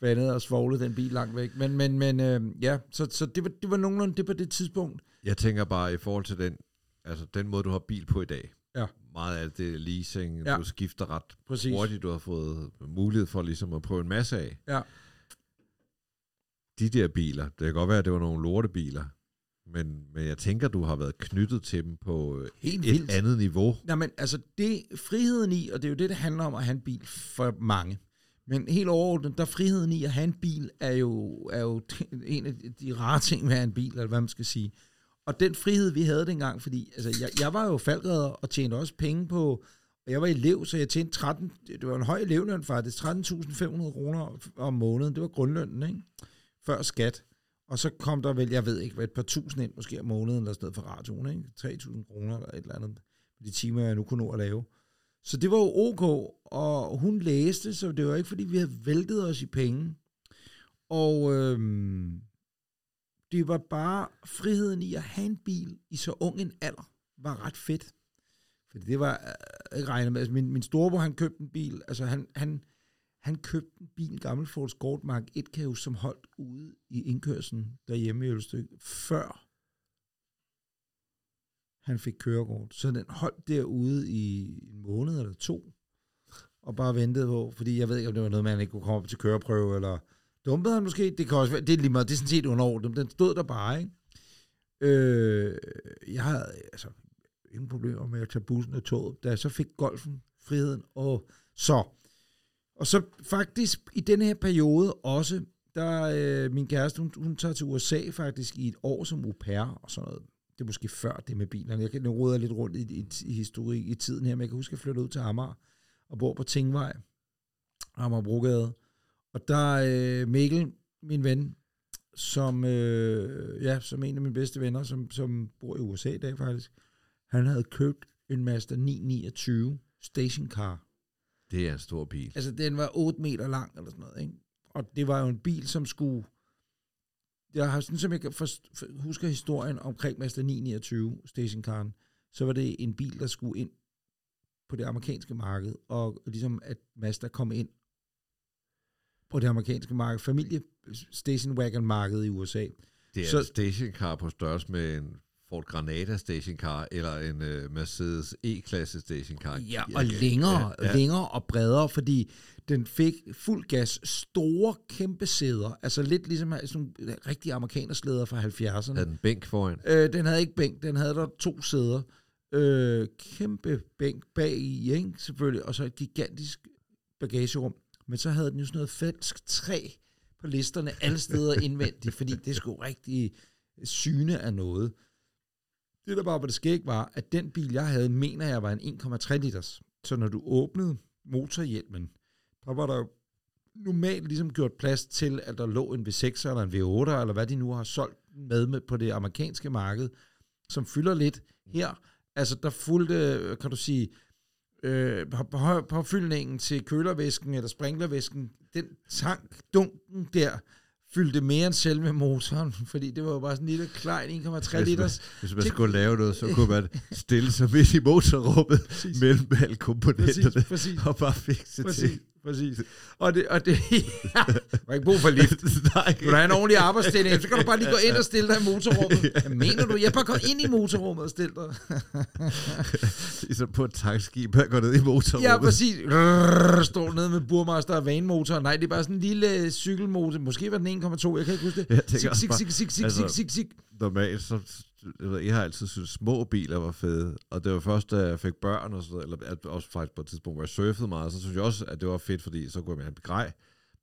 Speaker 2: vandede og svoglede den bil langt væk. Men, men, men øh, ja, så, så det, var, det var nogenlunde det på det tidspunkt.
Speaker 1: Jeg tænker bare i forhold til den, altså den måde, du har bil på i dag.
Speaker 2: Ja.
Speaker 1: Meget af det leasing,
Speaker 2: Ja.
Speaker 1: du skifter ret
Speaker 2: Præcis.
Speaker 1: hurtigt, du har fået mulighed for ligesom at prøve en masse af.
Speaker 2: Ja.
Speaker 1: De der biler, det kan godt være, at det var nogle lortebiler, men, men jeg tænker, du har været knyttet til dem på øh,
Speaker 2: Helt
Speaker 1: et
Speaker 2: vildt.
Speaker 1: andet niveau.
Speaker 2: Jamen, altså, det friheden i, og det er jo det, det handler om at have en bil for mange. Men helt overordnet, der friheden i at have en bil, er jo, er jo en af de rare ting ved at have en bil, eller hvad man skal sige. Og den frihed, vi havde dengang, fordi altså, jeg, jeg var jo faldredder og tjente også penge på, og jeg var elev, så jeg tjente 13, det var en høj elevløn faktisk, 13.500 kroner om måneden, det var grundlønnen, ikke? Før skat. Og så kom der vel, jeg ved ikke, hvad, et par tusind ind måske om måneden, eller sådan noget for radioen, ikke? 3.000 kroner eller et eller andet, de timer, jeg nu kunne nå at lave. Så det var jo ok, og hun læste, så det var ikke, fordi vi havde væltet os i penge. Og øhm, det var bare friheden i at have en bil i så ung en alder, var ret fedt. For det var øh, ikke regnet med. Altså, min, min storebror, han købte en bil, altså han, han, han købte en bil, en gammel Ford Escort Mark 1 kan som holdt ude i indkørselen derhjemme i Ølstykke, før han fik kørekort. Så den holdt derude i en måned eller to, og bare ventede på, fordi jeg ved ikke, om det var noget, man ikke kunne komme op til køreprøve, eller dumpede han måske, det kan også være, det er lige meget, det er sådan set underordnet, den stod der bare, ikke? Øh, jeg havde altså ingen problemer med at tage bussen og toget, da jeg så fik golfen, friheden, og så, og så faktisk i den her periode også, der øh, min kæreste, hun, hun tager til USA faktisk i et år som au pair og sådan noget. Det er måske før det med bilerne. Jeg kan rode lidt rundt i, i, i historik i tiden her, men jeg kan huske, at jeg flyttede ud til Amager og bor på Tingvej, Amagerbrogade. Og der er øh, Mikkel, min ven, som, øh, ja, som en af mine bedste venner, som, som bor i USA i dag faktisk, han havde købt en Mazda 929 stationcar.
Speaker 1: Det er en stor bil.
Speaker 2: Altså, den var 8 meter lang, eller sådan noget, ikke? Og det var jo en bil, som skulle... Jeg har sådan, som jeg forst- husker historien omkring Mazda 929 stationcaren, så var det en bil, der skulle ind på det amerikanske marked, og ligesom at Mazda kom ind på det amerikanske marked, familie station wagon marked i USA.
Speaker 1: Det er
Speaker 2: Så-
Speaker 1: så, en stationcar på størrelse med en Ford Granada stationcar, eller en uh, Mercedes E-klasse stationcar.
Speaker 2: Ja, og længere, ja, ja. længere og bredere, fordi den fik fuld gas, store, kæmpe sæder, altså lidt ligesom sådan nogle rigtige amerikanerslæder fra 70'erne.
Speaker 1: Havde den bænk foran?
Speaker 2: Øh, den havde ikke bænk, den havde der to sæder. Øh, kæmpe bænk bag i, ikke? selvfølgelig, og så et gigantisk bagagerum. Men så havde den jo sådan noget falsk træ på listerne alle steder indvendigt, fordi det skulle rigtig syne af noget. Det der bare var det skæg var, at den bil, jeg havde, mener jeg var en 1,3 liters. Så når du åbnede motorhjelmen, der var der jo normalt ligesom gjort plads til, at der lå en V6 eller en V8, eller hvad de nu har solgt med, med på det amerikanske marked, som fylder lidt her. Altså, der fulgte, øh, kan du sige, øh, på, påfyldningen til kølervæsken eller sprinklervæsken, den tank, dunken der, fyldte mere end selve motoren, fordi det var jo bare sådan en lille klein 1,3 liters.
Speaker 1: Hvis man skulle lave noget, så kunne man stille sig midt i motorrummet mellem alle komponenterne
Speaker 2: Præcis, præcis.
Speaker 1: og bare fikse
Speaker 2: Præcis,
Speaker 1: til.
Speaker 2: Præcis. Og det, og det ja, var ikke brug for lift.
Speaker 1: Nej,
Speaker 2: Vil du have en ordentlig arbejdsstilling, så kan du bare lige gå ind og stille dig i motorrummet. Hvad mener du? Jeg bare gå ind i motorrummet og stille dig.
Speaker 1: ligesom på et tankskib, man går ned i motorrummet.
Speaker 2: Ja, præcis. Rrrr, står nede med Burmaster og vanemotor. Nej, det er bare sådan en lille cykelmotor. Måske var den 1,2, jeg kan ikke huske det.
Speaker 1: Jeg
Speaker 2: sig,
Speaker 1: bare-
Speaker 2: sig, sig, sig,
Speaker 1: altså-
Speaker 2: sig, sig, sig.
Speaker 1: normalt, så, jeg, ved, jeg har altid synes små biler var fede, og det var først, da jeg fik børn og sådan noget, eller også faktisk på et tidspunkt, hvor jeg surfede meget, så synes jeg også, at det var fedt, fordi så kunne jeg have en grej.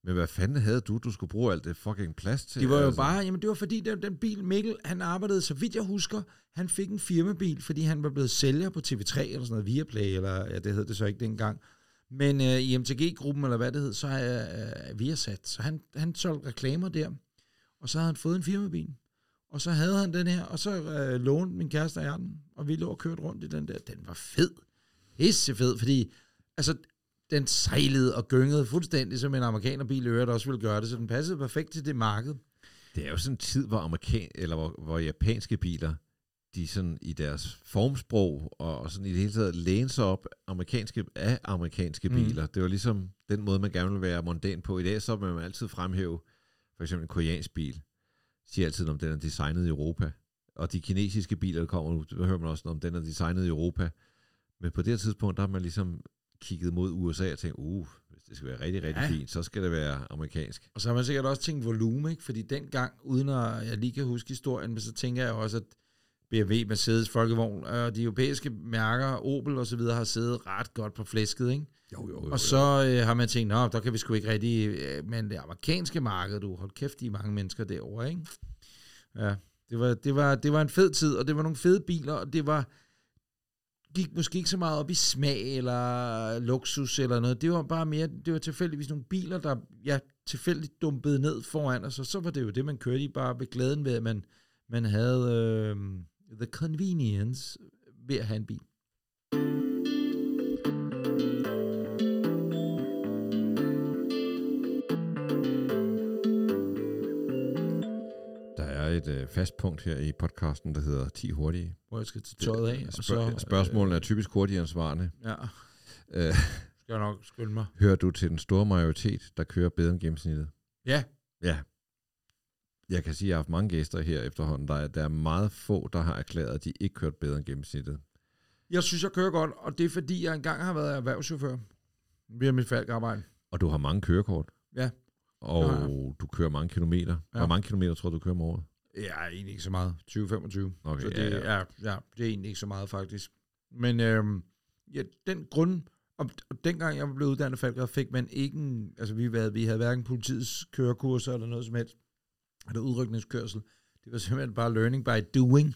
Speaker 1: Men hvad fanden havde du, du skulle bruge alt det fucking plads til?
Speaker 2: Det var jo
Speaker 1: altså?
Speaker 2: bare, jamen det var fordi, den, den bil, Mikkel, han arbejdede, så vidt jeg husker, han fik en firmabil, fordi han var blevet sælger på TV3 eller sådan noget, Viaplay, eller ja, det hed det så ikke dengang. Men øh, i MTG-gruppen, eller hvad det hed, så er øh, Viasat. Så han, han solgte reklamer der, og så havde han fået en firmabil. Og så havde han den her, og så øh, lånte min kæreste og jeg den, og vi lå og kørte rundt i den der. Den var fed. Pisse fed, fordi altså, den sejlede og gyngede fuldstændig, som en amerikanerbil i øvrigt også ville gøre det, så den passede perfekt til det marked.
Speaker 1: Det er jo sådan en tid, hvor, amerikan eller hvor, hvor japanske biler, de sådan i deres formsprog og, og sådan i det hele taget læner sig op amerikanske, af amerikanske
Speaker 2: Mm.
Speaker 1: biler. Det var ligesom den måde, man gerne vil være mondæn på. I dag så vil man altid fremhæve for eksempel en koreansk bil. Siger altid, om den er designet i Europa. Og de kinesiske biler, der kommer nu, der hører man også, om den er designet i Europa. Men på det her tidspunkt, der har man ligesom kigget mod USA og tænkt, uh, hvis det skal være rigtig, rigtig
Speaker 2: Ja.
Speaker 1: fint, så skal det være amerikansk.
Speaker 2: Og så har man sikkert også tænkt volumen, ikke? fordi dengang, uden at jeg lige kan huske historien, men så tænker jeg også, at BMW, Mercedes, Folkevogn og de europæiske mærker, Opel og så videre, har siddet ret godt på flæsket, ikke?
Speaker 1: Jo, jo,
Speaker 2: Og så øh, har man tænkt, nå, der kan vi sgu ikke rigtig, øh, men det amerikanske marked, du, hold kæft, de er mange mennesker derovre, ikke? Ja, det var, det, var, det var en fed tid, og det var nogle fede biler, og det var, gik måske ikke så meget op i smag eller luksus eller noget. Det var bare mere, det var tilfældigvis nogle biler, der ja, tilfældigt dumpede ned foran os, og så var det jo det, man kørte i, bare ved glæden ved, at man, man havde øh, the convenience ved at have en bil.
Speaker 1: Der er et øh, fast punkt her i podcasten, der hedder 10 hurtige.
Speaker 2: Hvor jeg skal tage tøjet af, og så...
Speaker 1: Spørg- spørgsmålene er typisk hurtigere end svarene.
Speaker 2: Ja,
Speaker 1: Øh,
Speaker 2: skal jeg nok skynde mig.
Speaker 1: hører du til den store majoritet, der kører bedre end gennemsnittet?
Speaker 2: Ja,
Speaker 1: Ja. Jeg kan sige, at jeg har haft mange gæster her efterhånden. Der er, der er meget få, der har erklæret, at de ikke kørt bedre end gennemsnittet.
Speaker 2: jeg synes, jeg kører godt, og det er fordi, jeg engang har været erhvervschauffør via mit falkarbejde.
Speaker 1: Og du har mange kørekort.
Speaker 2: Ja.
Speaker 1: Og
Speaker 2: har
Speaker 1: du kører mange kilometer.
Speaker 2: Ja.
Speaker 1: Hvor mange kilometer tror du, du kører om året?
Speaker 2: Ja, egentlig ikke så meget. 20-25.
Speaker 1: Okay,
Speaker 2: så det,
Speaker 1: ja,
Speaker 2: ja,
Speaker 1: ja.
Speaker 2: ja. Ja, det er egentlig ikke så meget, faktisk. Men øhm, ja, den grund... Og, og dengang jeg blev uddannet falker, fik man ikke en... Altså, vi havde, vi havde hverken politiets kørekurser eller noget som helst. Eller udrykningskørsel. Det var simpelthen bare learning by doing.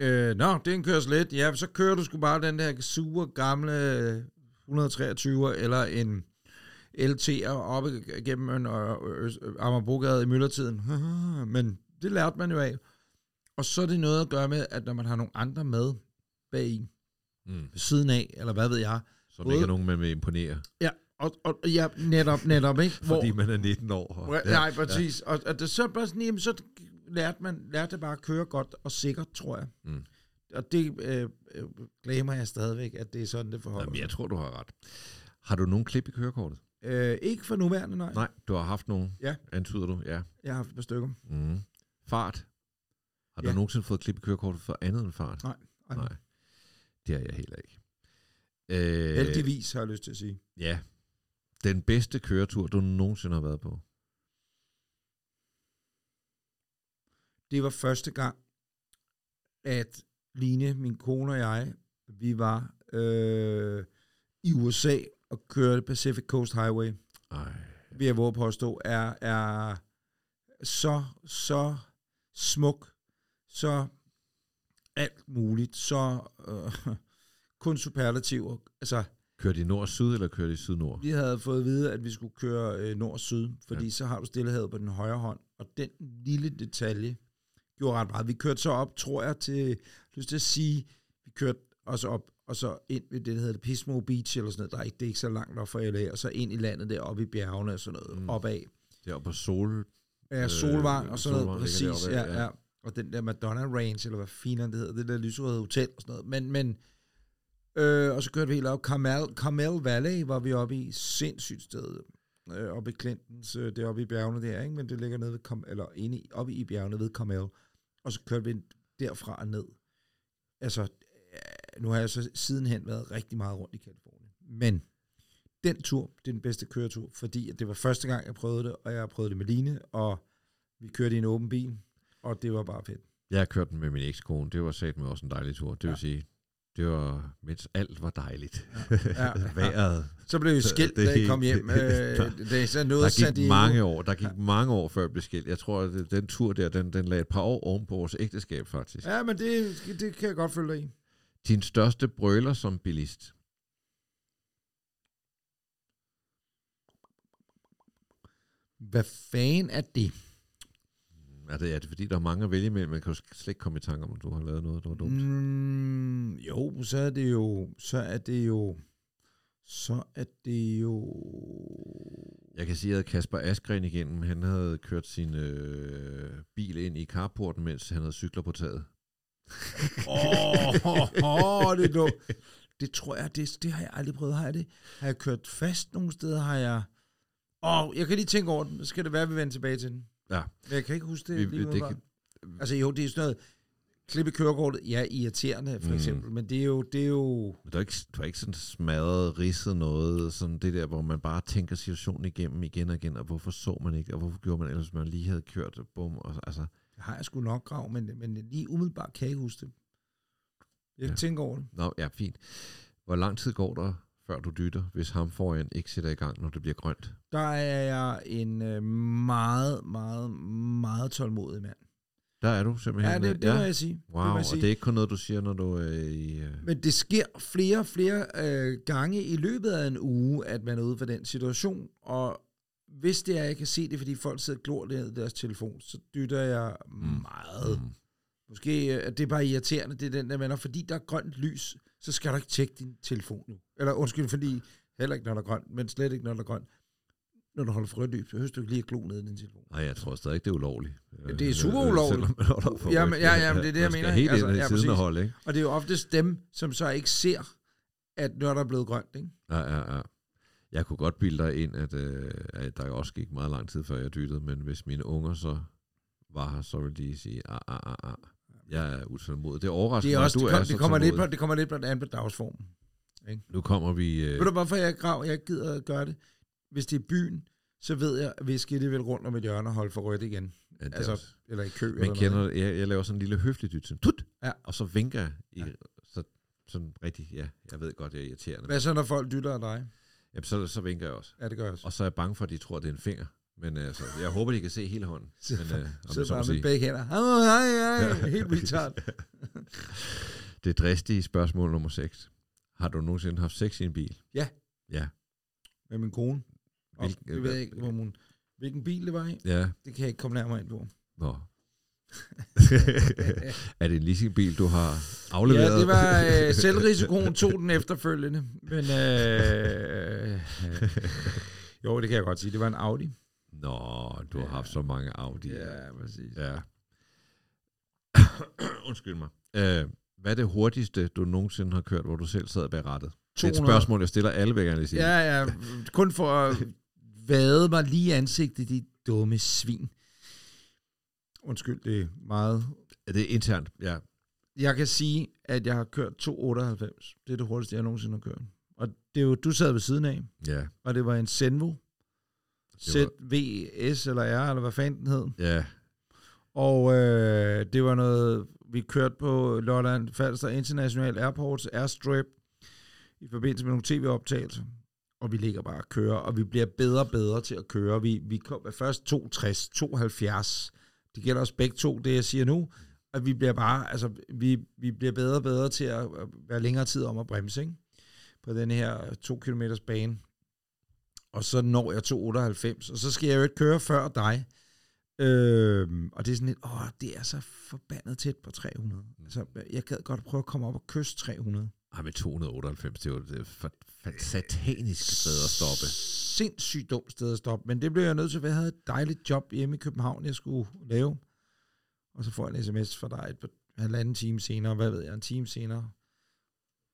Speaker 2: Øh, nå, det er en kørsel lidt. Ja, så kører du sgu bare den der super gamle 123 eller en LT'er op igennem en øh, øh, Amagerbrogade i myldretiden. Men det lærte man jo af. Og så er det noget at gøre med, at når man har nogle andre med bag i,
Speaker 1: Mm.
Speaker 2: ved siden af, eller hvad ved jeg.
Speaker 1: Så der ikke er nogen, man vil imponere.
Speaker 2: Ja, og, og ja, netop, netop, ikke?
Speaker 1: Fordi man er 19 år.
Speaker 2: Hvor, ja, nej, præcis. Ja. Og, og det, så, bare sådan, jamen, så lærte man lærte bare at køre godt og sikkert, tror jeg.
Speaker 1: Mm.
Speaker 2: Og det øh, øh, glemmer jeg stadigvæk, at det er sådan, det forholder
Speaker 1: Jamen, jeg tror, du har ret. Har du nogen klip i kørekortet?
Speaker 2: Øh, ikke for nuværende, nej.
Speaker 1: Nej, du har haft nogen.
Speaker 2: Ja.
Speaker 1: Antyder du? Ja.
Speaker 2: Jeg har haft et par stykker.
Speaker 1: Mm. Fart. Har du
Speaker 2: Ja.
Speaker 1: nogensinde fået klip i kørekortet for andet end fart?
Speaker 2: Nej. Ej.
Speaker 1: Nej. Det har jeg heller ikke. Øh,
Speaker 2: Heldigvis, har jeg lyst til at sige.
Speaker 1: Ja. Den bedste køretur, du nogensinde har været på?
Speaker 2: Det var første gang, at Line, min kone og jeg, vi var øh, i USA og kørte Pacific Coast Highway.
Speaker 1: Ej.
Speaker 2: vil jeg våge påstå, er, er så, så smuk så alt muligt, så øh, kun superlativer. Altså,
Speaker 1: Kører de nord-syd, eller kører de syd-nord?
Speaker 2: vi havde fået at vide, at vi skulle køre øh, nord-syd, fordi
Speaker 1: Ja.
Speaker 2: så har du stillehavet på den højre hånd, og den lille detalje gjorde ret meget. Vi kørte så op, tror jeg, til, lyst til at sige, vi kørte også op, og så ind ved det, der hedder Pismo Beach, eller sådan noget, der er ikke, det er ikke så langt op fra LA, og så ind i landet deroppe i bjergene og sådan noget,
Speaker 1: Mm.
Speaker 2: opad.
Speaker 1: Deroppe på Sol...
Speaker 2: Ja,
Speaker 1: Øh,
Speaker 2: Solvang og sådan noget, præcis.
Speaker 1: deroppe,
Speaker 2: Ja,
Speaker 1: ja.
Speaker 2: ja. Og den der Madonna Range, eller hvad fint det hedder, det der lyserøde hotel og sådan noget. Men, men øh, og så kørte vi helt op. Carmel, Carmel Valley var vi oppe i, sindssygt sted. Øh, oppe i Clintons, øh, det er oppe i bjergene der, ikke? men det ligger nede ved, Carm- eller inde i, oppe i bjergene ved Carmel. Og så kørte vi derfra og ned. Altså, øh, nu har jeg så sidenhen været rigtig meget rundt i Kalifornien. Men den tur, det er den bedste køretur, fordi at det var første gang, jeg prøvede det, og jeg har prøvet det med Line, og vi kørte i en åben bil, og det var bare fedt.
Speaker 1: Jeg har kørt den med min ekskone. Det var sat med også en dejlig tur. Det vil
Speaker 2: Ja.
Speaker 1: sige, det var, mens alt var dejligt.
Speaker 2: Ja.
Speaker 1: Vejret.
Speaker 2: Så blev vi skilt, da
Speaker 1: helt-
Speaker 2: kom hjem. Øh, det er så noget
Speaker 1: Der gik mange år. Der gik mange år, før jeg blev skilt. Jeg tror, at den tur der, den, den lagde et par år oven på vores ægteskab, faktisk.
Speaker 2: Ja, men det, det kan jeg godt følge dig i.
Speaker 1: Din største brøler som bilist?
Speaker 2: Hvad fanden er det?
Speaker 1: Er det, er det fordi, der er mange at vælge imellem? Man kan jo slet ikke komme i tanke om, at du har lavet noget, der var dumt.
Speaker 2: Mm, jo, så er det jo, så er det jo, så er det jo...
Speaker 1: Jeg kan sige, at Kasper Askren igennem, han havde kørt sin øh, bil ind i carporten, mens han havde cykler på taget.
Speaker 2: Åh, oh, oh, det er dumt. Det tror jeg, det, det har jeg aldrig prøvet. Har jeg det? Har jeg kørt fast nogle steder? Har jeg... Åh, oh, jeg kan lige tænke over den. Så skal det være, at vi vender tilbage til den.
Speaker 1: Ja.
Speaker 2: Men jeg kan ikke huske det.
Speaker 1: Vi-
Speaker 2: lige
Speaker 1: det kan-
Speaker 2: Altså jo, det er sådan noget... Klippe kørekortet, ja, irriterende for
Speaker 1: Mm.
Speaker 2: eksempel, men det er jo, det er jo...
Speaker 1: Men Du har ikke, du har ikke sådan smadret, ridset noget, sådan det der, hvor man bare tænker situationen igennem igen og igen, og hvorfor så man ikke, og hvorfor gjorde man ellers, man lige havde kørt, bum, og, så- altså,
Speaker 2: Det har jeg sgu nok grav, men, men lige umiddelbart kan jeg ikke huske det. Jeg
Speaker 1: ja.
Speaker 2: tænker over det.
Speaker 1: nå, ja, fint. Hvor lang tid går der, før du dytter, hvis ham foran ikke sætter i gang, når det bliver grønt?
Speaker 2: Der er jeg en øh, meget, meget, meget tålmodig mand.
Speaker 1: Der er du simpelthen.
Speaker 2: Ja, det, det
Speaker 1: ja.
Speaker 2: må jeg sige. det
Speaker 1: Wow,
Speaker 2: må jeg
Speaker 1: og
Speaker 2: sige.
Speaker 1: det er ikke kun noget, du siger, når du er i... Øh...
Speaker 2: Men det sker flere og flere øh, gange i løbet af en uge, at man er ude for den situation, og hvis det er, jeg kan se det, fordi folk sidder og glor ned i deres telefon, så dytter jeg meget.
Speaker 1: Mm.
Speaker 2: Måske øh, det er bare irriterende, det er den der med, når fordi der er grønt lys, så skal du ikke tjekke din telefon nu. Eller undskyld, fordi heller ikke, når der er grønt, men slet ikke, når der er grønt. Når du holder for rødt så hører du ikke lige at glo ned i din telefon.
Speaker 1: Nej, jeg tror stadig ikke, det er ulovligt.
Speaker 2: Det er super
Speaker 1: Øh,
Speaker 2: ulovligt.
Speaker 1: man holder for
Speaker 2: Jamen, ja, ja, men det er det, jeg mener,
Speaker 1: helt?
Speaker 2: Altså,
Speaker 1: ind i
Speaker 2: ja,
Speaker 1: siden og holde, ikke?
Speaker 2: Og det er jo oftest dem, som så ikke ser, at når der er blevet grønt, ikke?
Speaker 1: Ja, ja, ja. Jeg kunne godt bilde dig ind, at, øh, at der også gik meget lang tid, før jeg dyttede, men hvis mine unger så var her, så ville de sige, ah, ah, ah, ah. Jeg er utålmodig. Det overrasker
Speaker 2: Det, er
Speaker 1: mig,
Speaker 2: også,
Speaker 1: at du
Speaker 2: det,
Speaker 1: er
Speaker 2: kom,
Speaker 1: så
Speaker 2: det, kommer lidt på, det kommer lidt på an på dagsformen.
Speaker 1: Nu kommer vi... Øh,
Speaker 2: Ved du, hvorfor jeg grav, jeg ikke gider at gøre det? Hvis det er byen, så ved jeg, at vi skal alligevel rundt om et hjørne og holde for rødt igen.
Speaker 1: ja, det er
Speaker 2: Altså,
Speaker 1: også-
Speaker 2: eller i kø.
Speaker 1: Men
Speaker 2: eller
Speaker 1: kender
Speaker 2: noget.
Speaker 1: det? Jeg, jeg laver sådan en lille høflig dyt, sådan, tut,
Speaker 2: Ja.
Speaker 1: og så vinker jeg. I,
Speaker 2: Ja.
Speaker 1: så, sådan rigtig, ja, jeg ved godt, jeg er irriterende.
Speaker 2: Hvad så, når folk dytter af dig?
Speaker 1: Jamen, så, så vinker jeg også.
Speaker 2: Ja, det gør jeg også.
Speaker 1: Og så er jeg bange for, at de tror, at det er en finger. Men altså, jeg håber, de kan se hele hånden. Men, øh, om
Speaker 2: Så bare med begge hænder. Hej, hej, hej. Helt retard.
Speaker 1: Det dristige spørgsmål nummer 6. Har du nogensinde haft sex i en bil?
Speaker 2: Ja.
Speaker 1: Ja.
Speaker 2: Med min kone. Og
Speaker 1: Hvilken-
Speaker 2: jeg ved ikke, hvor hun, hvilken bil det var i.
Speaker 1: Ja.
Speaker 2: Det kan jeg ikke komme nærmere ind på.
Speaker 1: Nå. er det en leasingbil, du har afleveret?
Speaker 2: Ja, det var øh, selvrisikoen tog den efterfølgende. Men øh, øh, jo, det kan jeg godt sige. Det var en Audi.
Speaker 1: Nå, du har
Speaker 2: Ja.
Speaker 1: haft så mange Audi.
Speaker 2: Ja, præcis.
Speaker 1: ja. Undskyld mig. Øh, hvad er det hurtigste, du nogensinde har kørt, hvor du selv sad bag rattet? Det er et
Speaker 2: 200.
Speaker 1: spørgsmål, jeg stiller alle, gerne lige.
Speaker 2: Ja, ja. Kun for at vade mig lige i ansigtet, de dumme svin. Undskyld, det er meget...
Speaker 1: Er det internt? Ja.
Speaker 2: Jeg kan sige, at jeg har kørt 298. Det er det hurtigste, jeg nogensinde har kørt. Og det er jo, du sad ved siden af,
Speaker 1: Ja.
Speaker 2: og det var en Senvo. ZVS eller R, eller hvad fanden den hed.
Speaker 1: Ja.
Speaker 2: Og øh, det var noget, vi kørte på Lolland Falster International Airports Airstrip i forbindelse med nogle tv-optagelser. Og vi ligger bare og kører, og vi bliver bedre og bedre til at køre. Vi, vi kom først 260, 270. Det gælder os begge to, det jeg siger nu. at vi bliver bare, altså, vi, vi bliver bedre og bedre til at at være længere tid om at bremse, ikke? På den her to kilometers bane. Og så når jeg 298, og så skal jeg jo ikke køre før dig. Øhm, og det er sådan lidt, åh, det er så forbandet tæt på 300. Altså, jeg gad godt prøve at komme op og kysse 300.
Speaker 1: Ej, med 298, det det for, for satanisk sted at stoppe.
Speaker 2: Sindssygt dumt sted at stoppe, men det blev jeg nødt til, for jeg havde et dejligt job hjemme i København, jeg skulle lave. Og så får jeg en sms fra dig et par halvanden time senere, hvad ved jeg, en time senere,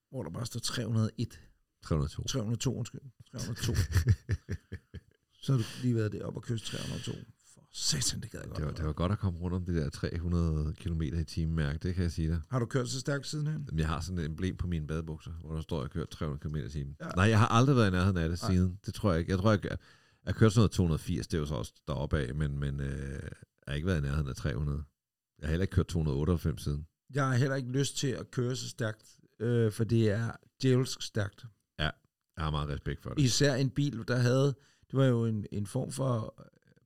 Speaker 2: hvor der bare står 301.
Speaker 1: 302.
Speaker 2: 302, undskyld. 302. så har du lige været deroppe og kysse 302. For satan, det gad jeg godt.
Speaker 1: Det var, det var godt at komme rundt om det der 300 km i timen mærke, det kan jeg sige dig.
Speaker 2: Har du kørt så stærkt sidenhen?
Speaker 1: Jamen, Jeg har sådan et emblem på mine badebukser, hvor der står, at jeg kørt 300 km i timen.
Speaker 2: Ja.
Speaker 1: Nej, jeg har aldrig været i nærheden af det
Speaker 2: Nej.
Speaker 1: siden. Det tror jeg ikke. Jeg tror, jeg, jeg har kørt sådan noget 280, det er jo så også deroppe af, men, men øh, jeg har ikke været i nærheden af 300. Jeg har heller ikke kørt 298 siden.
Speaker 2: Jeg har heller ikke lyst til at køre så stærkt, øh, for det er djævelsk stærkt.
Speaker 1: Jeg har meget respekt for det.
Speaker 2: Især en bil, der havde, det var jo en, en form for øh,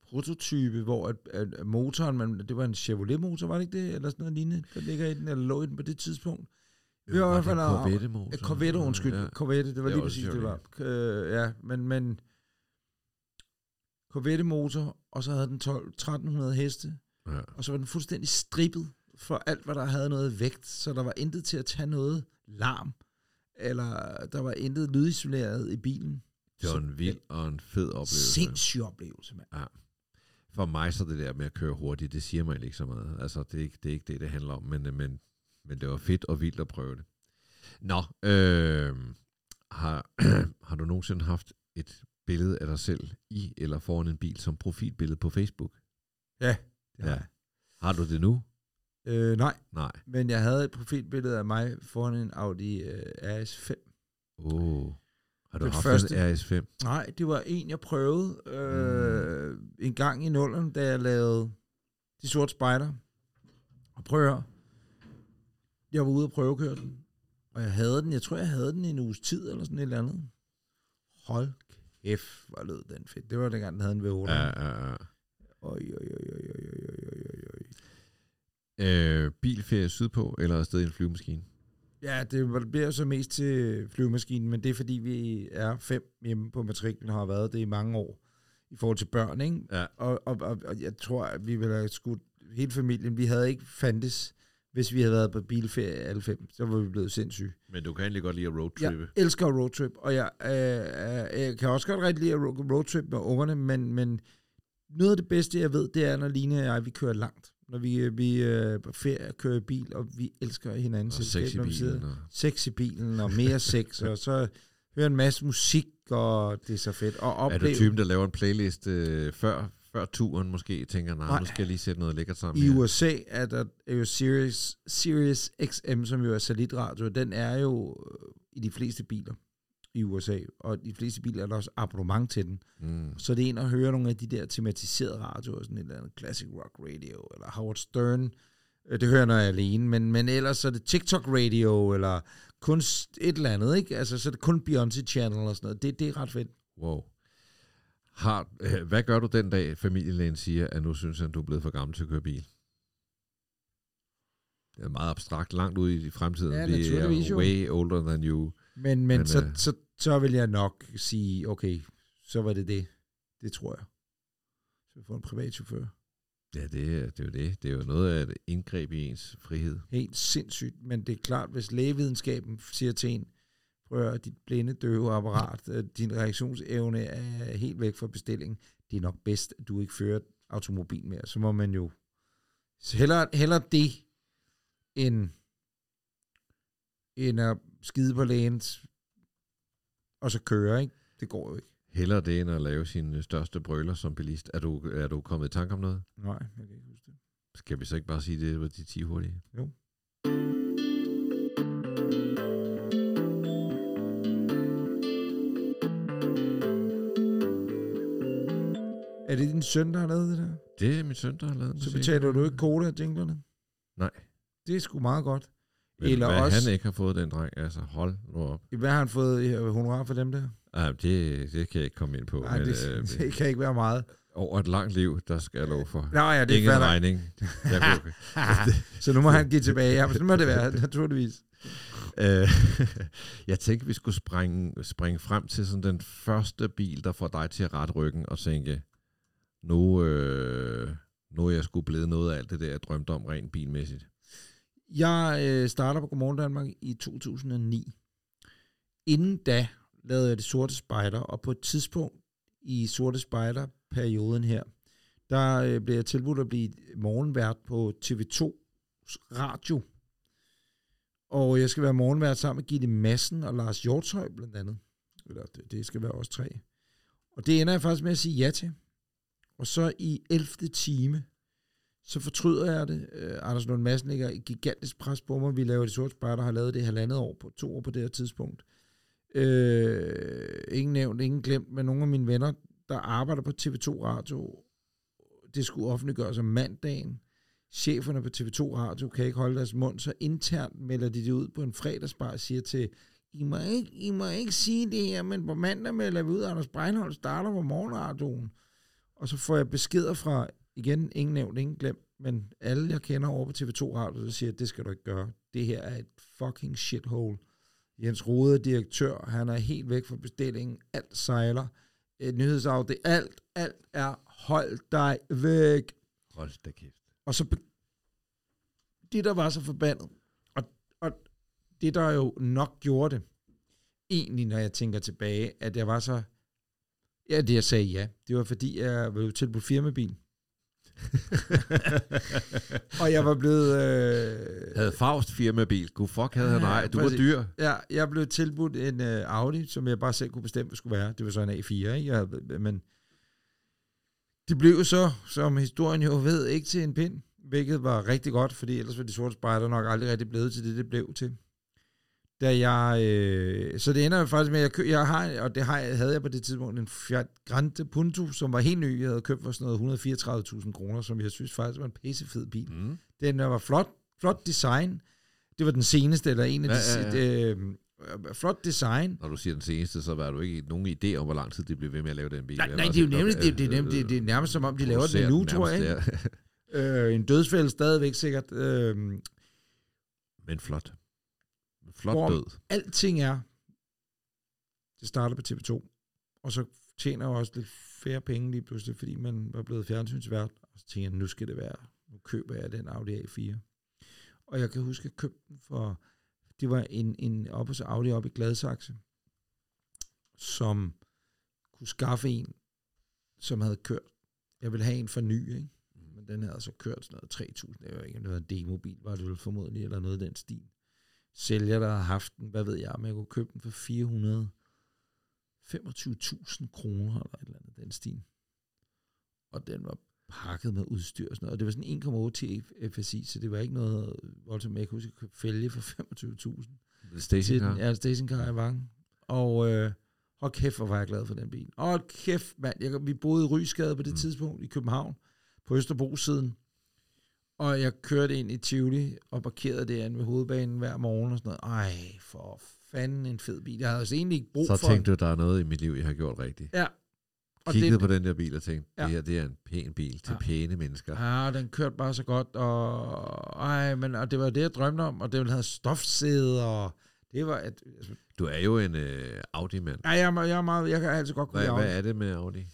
Speaker 2: prototype, hvor at, at motoren, man, det var en Chevrolet-motor, var det ikke det? Eller sådan noget lignende, der ligger i den, eller lå i den på det tidspunkt. Vi var i hvert fald
Speaker 1: en Corvette-motor.
Speaker 2: Corvette, undskyld.
Speaker 1: Ja.
Speaker 2: Corvette, det var
Speaker 1: Det
Speaker 2: lige præcis, det var. Øh, ja, men, men Corvette-motor, og så havde den 12, 1300 heste,
Speaker 1: Ja.
Speaker 2: og så var den fuldstændig strippet for alt, hvad der havde noget vægt, så der var intet til at tage noget larm, eller der var intet lydisoleret i bilen.
Speaker 1: Det var en vild og en fed oplevelse.
Speaker 2: Sindssyg oplevelse, mand.
Speaker 1: For mig så det der med at køre hurtigt, det siger mig ikke så meget. Altså, det er ikke det, er ikke det, det handler om, men, men, men det var fedt og vildt at prøve det. Nå, øh, har, har du nogensinde haft et billede af dig selv i eller foran en bil som profilbillede på Facebook?
Speaker 2: Ja, det har
Speaker 1: Ja.
Speaker 2: jeg.
Speaker 1: Har du det nu?
Speaker 2: Øh, nej.
Speaker 1: Nej.
Speaker 2: Men jeg havde et profilbillede af mig foran en Audi øh, RS5. Åh.
Speaker 1: Oh. Har du
Speaker 2: det
Speaker 1: haft
Speaker 2: første,
Speaker 1: en RS5?
Speaker 2: Nej, det var en, jeg prøvede øh, mm. en gang i nullerne, da jeg lavede De Sorte Spejder. Og prøv at høre. Jeg var ude og prøvekøre den. Og jeg havde den, jeg tror, jeg havde den i en uges tid, eller sådan et eller andet. Hold kæft, hvor lød den fedt. Det var dengang, den havde en V8.
Speaker 1: Ja, ja, ja.
Speaker 2: Oj, oj, oj, oj,
Speaker 1: Øh, bilferie sydpå eller afsted i en flyvemaskine?
Speaker 2: Ja, det bliver så mest til flyvemaskinen, men det er fordi, vi er fem hjemme på matriklen og har været det i mange år i forhold til børn, ikke?
Speaker 1: Ja.
Speaker 2: Og, og, og, og jeg tror, at vi ville have skudt hele familien. Vi havde ikke fandtes, hvis vi havde været på bilferie alle fem. Så var vi blevet sindssyge.
Speaker 1: Men du kan egentlig godt lide at
Speaker 2: Jeg
Speaker 1: roadtrippe.
Speaker 2: elsker roadtrip, og jeg, øh, øh, jeg kan også godt rigtig lide at ro- roadtrip med ungerne, men, men noget af det bedste, jeg ved, det er, når Line og jeg, vi kører langt. Når vi, vi øh, på ferie kører i bil, og vi elsker hinanden.
Speaker 1: Og sex i bilen. Og...
Speaker 2: sex i bilen, og mere sex, og så høre en masse musik, og det er så fedt. Og
Speaker 1: Er
Speaker 2: opleve
Speaker 1: du typen, der laver en playlist øh, før, før turen måske, tænker, nej,
Speaker 2: Nej.
Speaker 1: nu skal jeg lige sætte noget lækkert sammen
Speaker 2: i
Speaker 1: her.
Speaker 2: USA er der er jo Sirius, Sirius XM, som jo er satellitradio, den er jo øh, i de fleste biler i USA, og i de fleste biler er der også abonnement til den.
Speaker 1: Mm.
Speaker 2: Så det er en at høre nogle af de der tematiserede radioer, sådan et eller andet Classic Rock Radio, eller Howard Stern. Øh, Det hører jeg, når jeg er alene, men, men ellers så er det TikTok Radio, eller kun et eller andet, ikke? Altså, så er det kun Beyoncé Channel og sådan noget. Det, det er ret fedt.
Speaker 1: Wow. Har, øh, hvad gør du den dag, familielægen siger, at nu synes han, du er blevet for gammel til at køre bil? Det er meget abstrakt, langt ude i fremtiden.
Speaker 2: Ja,
Speaker 1: det
Speaker 2: naturligvis
Speaker 1: er
Speaker 2: jo.
Speaker 1: way older than you.
Speaker 2: Men, men,
Speaker 1: Men,
Speaker 2: så,
Speaker 1: øh,
Speaker 2: så, så vil jeg nok sige, okay, så var det det. Det tror jeg. Så får en privat chauffør.
Speaker 1: Ja, det, er- det er jo det. Det er jo noget af et indgreb i ens frihed.
Speaker 2: Helt sindssygt, men det er klart, hvis lægevidenskaben siger til en, prøv at dit blinde døve apparat, øh, din reaktionsevne er helt væk fra bestillingen, det er nok bedst, at du ikke fører automobil mere. Så må man jo så hellere, hellere det, end, end at skide på lægen, og så køre, ikke? Det går jo ikke.
Speaker 1: Hellere det, end at lave sin største brøler som bilist. Er du, er du kommet i tanke om noget?
Speaker 2: Nej, jeg kan ikke huske det.
Speaker 1: Skal vi så ikke bare sige, det var de 10 hurtige?
Speaker 2: Jo. Er det din søn, der har lavet det der?
Speaker 1: Det er min søn, der har lavet den
Speaker 2: Så betaler du ikke koda af jinglerne?
Speaker 1: Nej.
Speaker 2: Det er sgu meget godt.
Speaker 1: Men
Speaker 2: Eller
Speaker 1: hvad
Speaker 2: også-
Speaker 1: han ikke har fået, den dreng, altså hold nu op.
Speaker 2: Hvad har han fået i honorar for dem der?
Speaker 1: Ah, det, det kan jeg ikke komme ind på.
Speaker 2: Nej,
Speaker 1: men,
Speaker 2: det,
Speaker 1: øh,
Speaker 2: det kan ikke være meget.
Speaker 1: Over et langt liv, der skal jeg love for.
Speaker 2: Nå ja, det
Speaker 1: Ingen
Speaker 2: fatter.
Speaker 1: regning. Jeg kunne,
Speaker 2: Så nu må han give tilbage. Ja, så må det være, naturligvis.
Speaker 1: Øh, jeg tænkte, vi skulle springe, springe frem til sådan den første bil, der får dig til at rette ryggen og tænke, nu, øh, nu er jeg sgu blevet noget af alt det der, jeg drømte om rent bilmæssigt.
Speaker 2: Jeg øh, starter på Godmorgen Danmark i 2009. Inden da lavede jeg det sorte spejder, og på et tidspunkt i sorte spejder-perioden her, der øh, blev jeg tilbudt at blive morgenvært på TV2 Radio. Og jeg skal være morgenvært sammen med Gitte Madsen og Lars Hjortøj blandt andet. Eller det, det skal være os tre. Og det ender jeg faktisk med at sige ja til. Og så i 11. time, så fortryder jeg det. Øh, Anders Lund Madsen lægger et gigantisk pres på mig. Vi laver de sorte spejder, har lavet det halvandet år på to år på det her tidspunkt. Øh, ingen nævnt, ingen glemt, men nogle af mine venner, der arbejder på TV2 Radio, det skulle offentliggøres om mandagen. Cheferne på TV2 Radio kan ikke holde deres mund, så internt melder de det ud på en fredagsbar og siger til, I må, ikke, I må ikke sige det her, men på mandag melder vi ud, at Anders Breinholt starter på morgenradioen. Og så får jeg beskeder fra, igen, ingen nævnt, ingen glemt, men alle, jeg kender over på TV2 Radio, der siger, det skal du ikke gøre. Det her er et fucking shithole. Jens Rode er direktør, han er helt væk fra bestillingen, alt sejler, et nyhedsafdeling, alt, alt er hold dig væk.
Speaker 1: Hold da kæft.
Speaker 2: Og så det, der var så forbandet, og, og det, der jo nok gjorde det, egentlig, når jeg tænker tilbage, at jeg var så, ja, det jeg sagde ja, det var fordi, jeg var jo tilbudt firmabil. og jeg var blevet... Øh,
Speaker 1: Havde Faust firmabil. God fuck havde han
Speaker 2: Ja,
Speaker 1: ej. Du var dyr.
Speaker 2: Ja, jeg blev tilbudt en øh, Audi, som jeg bare selv kunne bestemme, hvad skulle være. Det var så en A4, ikke? Jeg, men det blev så, som historien jo ved, ikke til en pind, hvilket var rigtig godt, fordi ellers var de sorte spejder nok aldrig rigtig blevet til det, det blev til. Da jeg, øh, så det ender jo faktisk med, at jeg, jeg har, og det har, jeg- havde jeg på det tidspunkt, en Fiat Grande Punto, som var helt ny. Jeg havde købt for sådan noget 134.000 kroner, som jeg synes faktisk var en pissefed bil.
Speaker 1: Mm.
Speaker 2: Den øh, var flot, flot design. Det var den seneste, eller en af
Speaker 1: Ja,
Speaker 2: de...
Speaker 1: ja,
Speaker 2: Øh, øh, flot design.
Speaker 1: Når du siger den seneste, så var du ikke nogen idé om, hvor lang tid de blev ved med at lave den bil.
Speaker 2: Nej, nej det er jo nemlig, det, det, er nemlig, det, det er nærmest som om, de laver den nu, tror jeg. Ikke?
Speaker 1: Ja.
Speaker 2: Øh, en dødsfælde stadigvæk sikkert. Øh,
Speaker 1: Men flot. Flot
Speaker 2: Hvor-
Speaker 1: død.
Speaker 2: alting er, det starter på TV2, og så tjener jeg også lidt færre penge lige pludselig, fordi man var blevet fjernsynsvært, og så tænker jeg, nu skal det være, nu køber jeg den Audi A4. Og jeg kan huske, at jeg købte den for, det var en, en op hos Audi op i Gladsaxe, som kunne skaffe en, som havde kørt. Jeg ville have en for ny, ikke? Men den havde så kørt sådan noget 3.000, det var ikke noget en demobil, var det vel formodentlig, eller noget af den stil sælger, der har haft den, hvad ved jeg, men jeg kunne købe den for 425.000 kroner, eller et eller andet, den stil. Og den var pakket med udstyr og sådan noget, og det var sådan 1,8 T FSI, så det var ikke noget voldsomt, jeg kunne huske, at jeg købte fælge for 25.000 til
Speaker 1: Stationcar.
Speaker 2: ja, stationcar i Vang. Og øh, hold kæft, hvor var jeg glad for den bil. Og hold kæft, mand, jeg, vi boede i Rysgade på det
Speaker 1: mm.
Speaker 2: tidspunkt i København, på Østerbro-siden. Og jeg kørte ind i Tivoli og parkerede derinde ved hovedbanen hver morgen og sådan noget. Ej, for fanden en fed bil. Jeg havde altså egentlig ikke brug
Speaker 1: Så
Speaker 2: for
Speaker 1: tænkte du, der er noget i mit liv, jeg har gjort rigtigt.
Speaker 2: Ja. Og
Speaker 1: Kiggede
Speaker 2: det,
Speaker 1: på den der bil og tænkte,
Speaker 2: Ja.
Speaker 1: det her det er en pæn bil til
Speaker 2: Ja.
Speaker 1: pæne mennesker.
Speaker 2: Ja, den kørte bare så godt, og, ej, men, og det var det, jeg drømte om, og det have stofsæde, og det var, et, altså,
Speaker 1: Du er jo en øh, Audi-mand.
Speaker 2: ja, jeg, jeg, er meget, jeg kan altid godt kunne
Speaker 1: Hvad,
Speaker 2: lide
Speaker 1: hvad
Speaker 2: Audi.
Speaker 1: er det med Audi?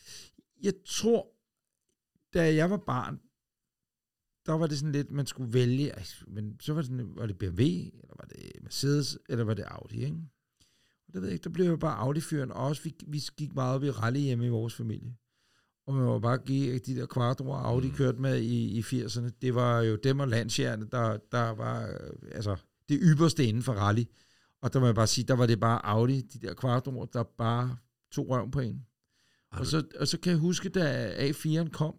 Speaker 2: Jeg tror, da jeg var barn, der var det sådan lidt, man skulle vælge, men så var det, sådan, var det BMW, eller var det Mercedes, eller var det Audi, ikke? Og det ved jeg ikke, der blev jeg bare Audi-fyren, og også vi, vi gik meget op i rally hjemme i vores familie. Og man må bare give de der kvartroer, Audi
Speaker 1: Mm.
Speaker 2: kørte med i, i 80'erne, det var jo dem og landshjerne, der, der var øh, altså, det ypperste inden for rally. Og der må jeg bare sige, der var det bare Audi, de der kvartroer, der bare tog røven på en. Og så, og så kan jeg huske, da A4'en kom,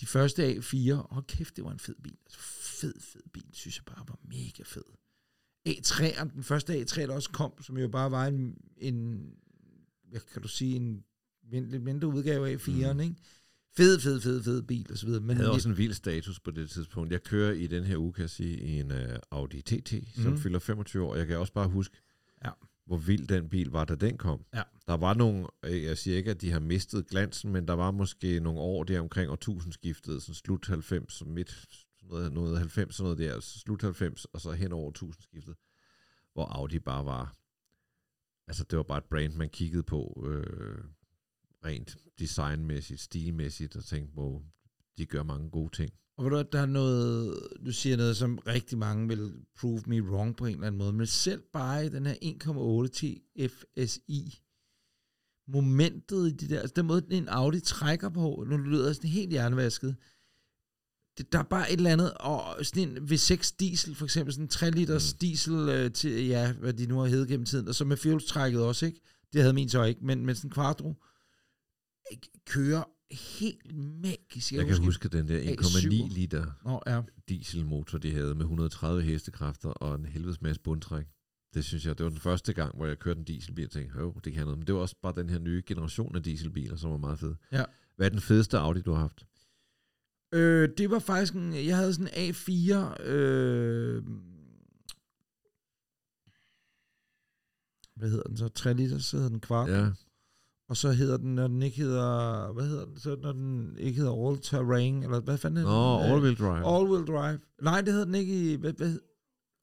Speaker 2: de første A4, hold kæft, det var en fed bil. Altså, fed, fed bil, synes jeg bare var mega fed. A3'eren, den første A3, der også kom, som jo bare var en, en hvad kan du sige, en lidt mindre udgave af A4'eren,
Speaker 1: Mm.
Speaker 2: ikke? Fed, fed, fed, fed bil, og så videre. Men
Speaker 1: Jeg havde også en vild status på det tidspunkt. Jeg kører i den her uge, kan jeg sige, i en uh, Audi TT, som
Speaker 2: Mhm.
Speaker 1: fylder 25 år. Jeg kan også bare huske,
Speaker 2: Ja.
Speaker 1: Hvor vild den bil var, da den kom.
Speaker 2: Ja.
Speaker 1: Der var nogle, øh, jeg siger ikke, at de har mistet glansen, men der var måske nogle år der omkring årtusindskiftet, sådan slut 90, og midt noget, noget 90, sådan noget der, slut 90, og så hen over årtusindskiftet, hvor Audi bare var, altså det var bare et brand, man kiggede på, øh, rent designmæssigt, stilmæssigt, og tænkte, hvor de gør mange gode ting.
Speaker 2: Og ved du, der er noget, du siger noget, som rigtig mange vil prove me wrong på en eller anden måde, men selv bare i den her 1,8 TFSI, momentet i de der, altså den måde, en Audi trækker på, nu lyder sådan helt hjernevasket, det, der er bare et eller andet, og sådan en V6 diesel, for eksempel sådan en 3 liters
Speaker 1: Mm.
Speaker 2: diesel øh, til, ja, hvad de nu har heddet gennem tiden, og så med fjolstrækket også, ikke? Det havde min så ikke, men, men sådan en Quattro, ikke, kører helt magisk.
Speaker 1: Jeg kan huske den der
Speaker 2: A7.
Speaker 1: 1,9 liter
Speaker 2: Nå, ja.
Speaker 1: dieselmotor, de havde med 130 hestekræfter og en helvedes masse bundtræk. Det synes jeg, det var den første gang, hvor jeg kørte en dieselbil og tænkte, jo, det kan noget. Men det var også bare den her nye generation af dieselbiler, som var meget fed.
Speaker 2: Ja.
Speaker 1: Hvad er den fedeste Audi, du har haft?
Speaker 2: Øh, det var faktisk en, jeg havde sådan en A4, øh, hvad hedder den så, 3 liter, så hedder den kvart, ja.
Speaker 1: Ja,
Speaker 2: og så hedder den, når den ikke hedder, hvad hedder den, så når den ikke hedder All Terrain, eller hvad fanden
Speaker 1: Nå,
Speaker 2: hedder den?
Speaker 1: all-wheel drive.
Speaker 2: All Wheel Drive. Nej, det hedder den ikke i, hvad, hvad,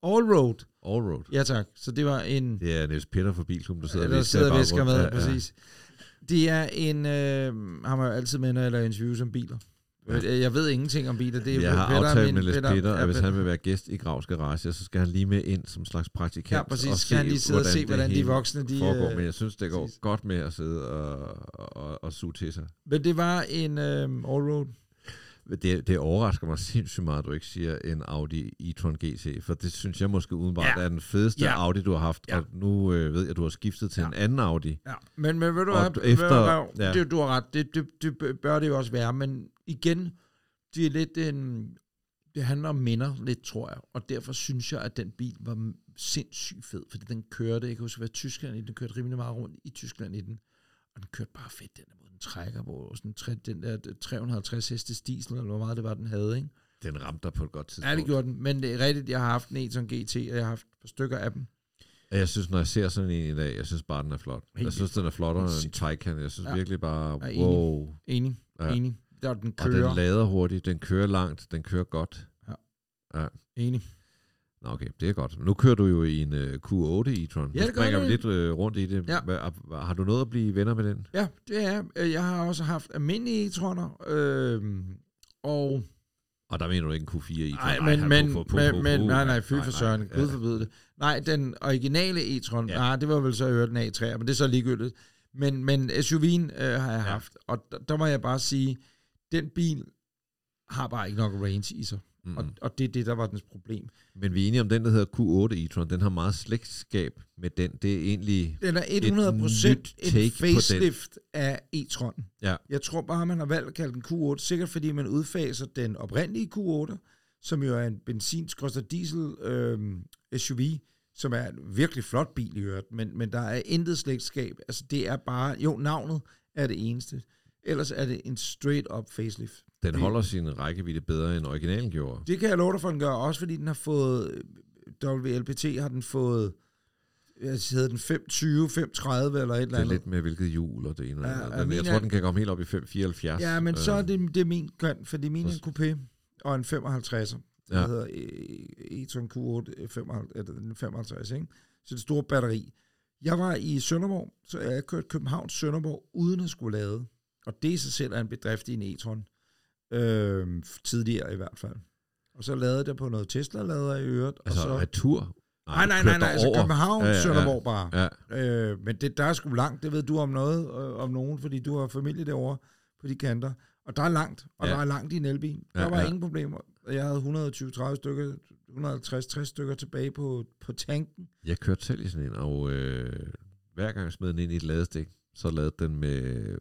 Speaker 2: All Road.
Speaker 1: Allroad.
Speaker 2: Ja tak, så det var en,
Speaker 1: Det er Niels Peter fra Bilklubben, der sidder
Speaker 2: der sidder og visker med,
Speaker 1: baggrunden.
Speaker 2: præcis. Det er en, øh, han har jo altid med, når jeg laver interviews om biler.
Speaker 1: Ja.
Speaker 2: Jeg ved ingenting om biler. Det er
Speaker 1: jeg har
Speaker 2: Peter er
Speaker 1: aftalt
Speaker 2: min-
Speaker 1: med Les
Speaker 2: Peter-
Speaker 1: Peter, at hvis han vil være gæst i Gravs Garage, så skal han lige med ind som slags praktikant.
Speaker 2: Ja, præcis.
Speaker 1: og
Speaker 2: Skal han lige sidde og se, hvordan de voksne, de...
Speaker 1: foregår.
Speaker 2: øh,
Speaker 1: Men jeg synes, det går
Speaker 2: præcis.
Speaker 1: godt med at sidde og, og, og suge til sig.
Speaker 2: Men det var en øh, allroad.
Speaker 1: Det, det overrasker mig sindssygt meget, at du ikke siger en Audi e-tron GT, for det synes jeg måske udenbart
Speaker 2: Ja.
Speaker 1: er den fedeste
Speaker 2: Ja.
Speaker 1: Audi, du har haft.
Speaker 2: Ja.
Speaker 1: Og nu øh, ved jeg, at du har skiftet til
Speaker 2: Ja.
Speaker 1: en anden Audi.
Speaker 2: Ja. Men, men ved du hvad,
Speaker 1: efter-
Speaker 2: hvad
Speaker 1: ja.
Speaker 2: det, du har ret, det, det, det bør det jo også være, men igen, det er lidt en, det handler om minder lidt, tror jeg, og derfor synes jeg, at den bil var sindssygt fed, fordi den kørte, jeg kan huske, at Tyskland i den, kørte rimelig meget rundt i Tyskland i den, og den kørte bare fedt, den der måde, den trækker på, sådan den der 350 hestes diesel, eller hvor meget det var, den havde, ikke?
Speaker 1: Den ramte dig på et godt tidspunkt.
Speaker 2: Ja, det gjorde den, men det er rigtigt, jeg har haft en e-tron GT, og jeg har haft et par stykker af dem.
Speaker 1: Jeg synes, når jeg ser sådan en i dag, jeg synes bare, den er flot.
Speaker 2: Helt
Speaker 1: jeg synes, den er flottere end en. Taycan. Jeg synes
Speaker 2: Ja.
Speaker 1: virkelig bare,
Speaker 2: Jeg er enig.
Speaker 1: wow.
Speaker 2: Enig,
Speaker 1: Ja.
Speaker 2: ja. enig. Der den
Speaker 1: Og
Speaker 2: kører.
Speaker 1: den lader hurtigt, den kører langt, den kører godt.
Speaker 2: Enig.
Speaker 1: Nå, okay, det er godt. Nu kører du jo i en uh, Q8 e-tron.
Speaker 2: Ja, det gør
Speaker 1: vi lidt uh, rundt i det.
Speaker 2: Ja.
Speaker 1: Hvad, har du noget at blive venner med den?
Speaker 2: Ja, det er. øh, Jeg har også haft almindelige e-troner, øh, og...
Speaker 1: Og der mener du ikke en Q4 e-tron?
Speaker 2: Nej, men, men,
Speaker 1: på, på,
Speaker 2: men,
Speaker 1: på,
Speaker 2: men, nej, nej, fy for søren,
Speaker 1: ja.
Speaker 2: gud forbyde det. Nej, den originale e-tron,
Speaker 1: Ja.
Speaker 2: ja. nej, det var vel så øvrigt en A3, men det er så ligegyldigt. Men, men SUV'en øh, har jeg
Speaker 1: Ja.
Speaker 2: haft, og der, der må jeg bare sige, den bil har bare ikke nok range i sig,
Speaker 1: Mm.
Speaker 2: og, og det er det, der var dens problem.
Speaker 1: Men vi er enige om, den, der hedder Q8 e-tron, den har meget slægtskab med den. Det er egentlig...
Speaker 2: Den er
Speaker 1: Et
Speaker 2: 100%
Speaker 1: nyt
Speaker 2: en
Speaker 1: take på den.
Speaker 2: facelift af e-tron.
Speaker 1: Ja.
Speaker 2: Jeg tror bare, man har valgt at kalde den Q8, sikkert fordi man udfaser den oprindelige Q8, som jo er en benzin diesel øh, SUV, som er en virkelig flot bil i øvrigt, men, men der er intet slægtskab. Altså det er bare, jo navnet er det eneste. Ellers er det en straight up facelift.
Speaker 1: Den
Speaker 2: Det-
Speaker 1: holder sin rækkevidde bedre, end originalen gjorde.
Speaker 2: Det kan jeg love dig for, den gør, også fordi den har fået, øh, WLPT har den fået, jeg hedder den 520, 530 eller et eller
Speaker 1: Det er
Speaker 2: andet.
Speaker 1: lidt med hvilket hjul og det ene.
Speaker 2: Ja,
Speaker 1: Ja, den,
Speaker 2: min
Speaker 1: jeg tror, den kan komme helt op i 574.
Speaker 2: Ja, men så er
Speaker 1: Øh,
Speaker 2: det, det er min køn, fordi min er en coupé og en 55'er. Det
Speaker 1: Ja.
Speaker 2: hedder e- e-tron Q8 55, eller den 55, ikke? Så det store batteri. Jeg var i Sønderborg, så jeg kørte København Sønderborg uden at skulle lade. Og det i sig selv er en bedrift i en e-tron. Øh, tidligere i hvert fald. Og så lavede jeg på noget Tesla-lader i øvrigt.
Speaker 1: Altså
Speaker 2: og så,
Speaker 1: retur?
Speaker 2: nej, nej, nej, nej, altså
Speaker 1: derover.
Speaker 2: København,
Speaker 1: Ja,
Speaker 2: ja. Sønderborg bare.
Speaker 1: Ja,
Speaker 2: Øh, men det, der er sgu langt, det ved du om noget, øh, om nogen, fordi du har familie derovre på de kanter. Og der er langt, og
Speaker 1: Ja.
Speaker 2: der er langt i en elbil. Der
Speaker 1: Ja,
Speaker 2: var
Speaker 1: ja.
Speaker 2: ingen problemer. Jeg havde 120-30 stykker, 150-60 stykker tilbage på, på tanken.
Speaker 1: jeg kørte selv i sådan en, og øh, hver gang jeg smed den ind i et ladestik, så lavede den med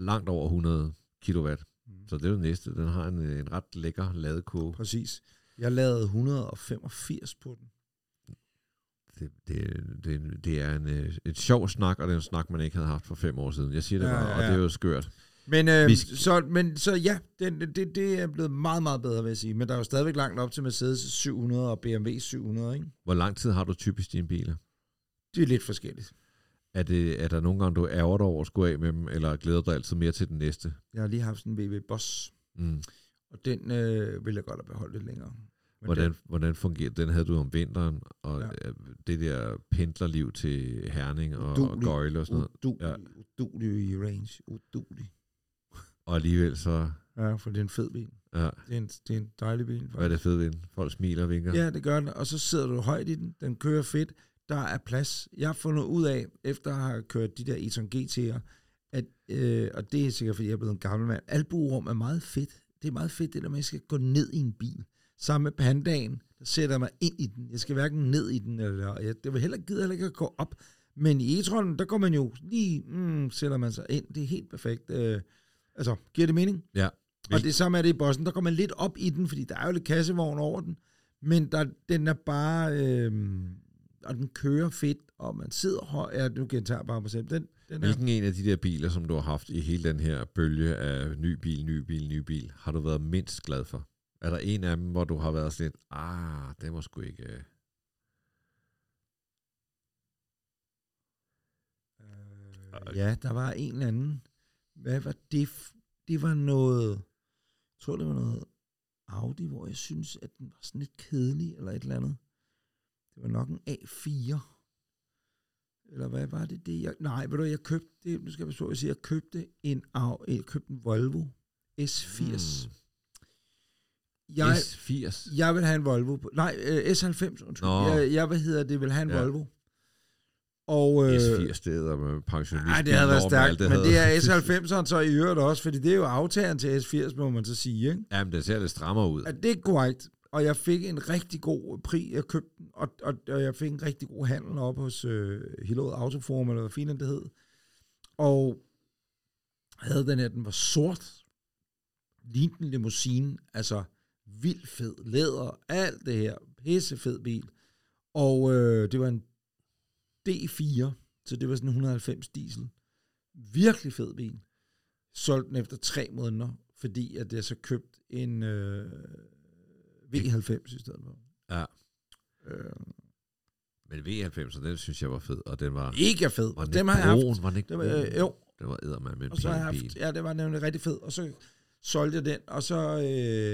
Speaker 1: langt over 100 kilowatt. Så det er det næste. Den har en, en ret lækker ladekurve.
Speaker 2: Præcis. Jeg lavede 185 på den.
Speaker 1: Det, det, det, det er en, øh, et sjov snak, og det er en snak, man ikke havde haft for fem år siden. Jeg siger det
Speaker 2: Ja,
Speaker 1: bare,
Speaker 2: ja,
Speaker 1: og det er jo skørt.
Speaker 2: Men, øh,
Speaker 1: Vi
Speaker 2: så, men så ja, det, det, det er blevet meget, meget bedre, vil jeg sige. Men der er jo stadigvæk langt op til Mercedes 700 og BMW 700, ikke?
Speaker 1: Hvor lang tid har du typisk dine biler?
Speaker 2: Det er lidt forskelligt.
Speaker 1: Er, det, er der nogle gange, du ærger dig over at skulle af med dem, eller glæder dig altid mere til den næste?
Speaker 2: Jeg har lige haft sådan en VW Boss,
Speaker 1: Mm.
Speaker 2: og den øh, vil jeg godt have beholdt lidt længere. Men
Speaker 1: Hvordan,
Speaker 2: Den,
Speaker 1: hvordan fungerer Den havde du om vinteren, og
Speaker 2: Ja.
Speaker 1: ja. det der pendlerliv til Herning og, og
Speaker 2: Uduelig.
Speaker 1: Gøjle og sådan noget.
Speaker 2: udulig,
Speaker 1: Ja.
Speaker 2: udulig i range. Udulig.
Speaker 1: Og alligevel så,
Speaker 2: Ja, for det er en fed bil.
Speaker 1: ja,
Speaker 2: Det er en, det er en dejlig bil.
Speaker 1: hvad er det ved den? Folk smiler og vinker.
Speaker 2: Ja, det gør den. Og så sidder du højt i den. Den kører fedt. Der er plads. Jeg har fundet ud af, efter at have kørt de der e-tron GT'er, at, øh, og det er sikkert, fordi jeg er blevet en gammel mand, albuerum er meget fedt. Det er meget fedt, det der med, at jeg skal gå ned i en bil. Sammen med pandaen, der sætter jeg mig ind i den. Jeg skal hverken ned i den, eller jeg, det vil heller gider heller ikke at gå op. Men i e-tronen, der går man jo lige, mm, sætter man sig ind. Det er helt perfekt. Øh, altså, giver det mening?
Speaker 1: Ja.
Speaker 2: Og det samme er det i bossen. Der går man lidt op i den, fordi der er jo lidt kassevogn over den. Men der, den er bare... Øh, og den kører fedt, og man sidder højt. Ja, nu gentager jeg bare mig selv. Den, den
Speaker 1: Hvilken en af de der biler, som du har haft i hele den her bølge af ny bil, ny bil, ny bil, har du været mindst glad for? Er der en af dem, hvor du har været sådan lidt, ah, det var sgu ikke... øh."
Speaker 2: øh, ja, der var en eller anden. Hvad var det? Det var noget... Jeg tror, det var noget Audi, hvor jeg synes, at den var sådan lidt kedelig, eller et eller andet. Det var nok en A4. Eller hvad var det? det jeg, nej, ved du, jeg købte det, nu skal jeg på, at jeg købte en, jeg købte en Volvo S80.
Speaker 1: Hmm.
Speaker 2: Jeg,
Speaker 1: S80.
Speaker 2: jeg vil have en Volvo. På, nej, øh, S90, undskyld.
Speaker 1: Nå.
Speaker 2: Jeg, jeg, hvad hedder det, vil have en
Speaker 1: Ja.
Speaker 2: Volvo. Og, øh,
Speaker 1: S80 steder med pensionist.
Speaker 2: Nej, det havde været stærkt, men det er S90'eren så i øvrigt også, fordi det er jo aftageren til S80, må man så sige. Ikke?
Speaker 1: Jamen, det ser lidt strammere ud.
Speaker 2: At det er korrekt. Og jeg fik en rigtig god pris. Jeg købte den, og, og, og jeg fik en rigtig god handel op hos øh, Hillerød Autoforum, eller hvad fint det hed. Og havde den her, den var sort. Lignede en limousine. Altså vildt fed. Læder, alt det her. pissefed bil. Og øh, det var en D4, så det var sådan en 190 diesel. Virkelig fed bil. Solgte den efter tre måneder, fordi at jeg så købte en øh, V90 i stedet for.
Speaker 1: Ja.
Speaker 2: Øh,
Speaker 1: Men V90, den synes jeg var fed, og den var...
Speaker 2: mega fed.
Speaker 1: Var den ikke
Speaker 2: har jeg haft.
Speaker 1: brun? Var den ikke
Speaker 2: var,
Speaker 1: brun?
Speaker 2: øh, jo,
Speaker 1: Den var eddermand med en
Speaker 2: og så har jeg haft,
Speaker 1: bil.
Speaker 2: ja, det var nemlig rigtig fed. Og så solgte jeg den, og så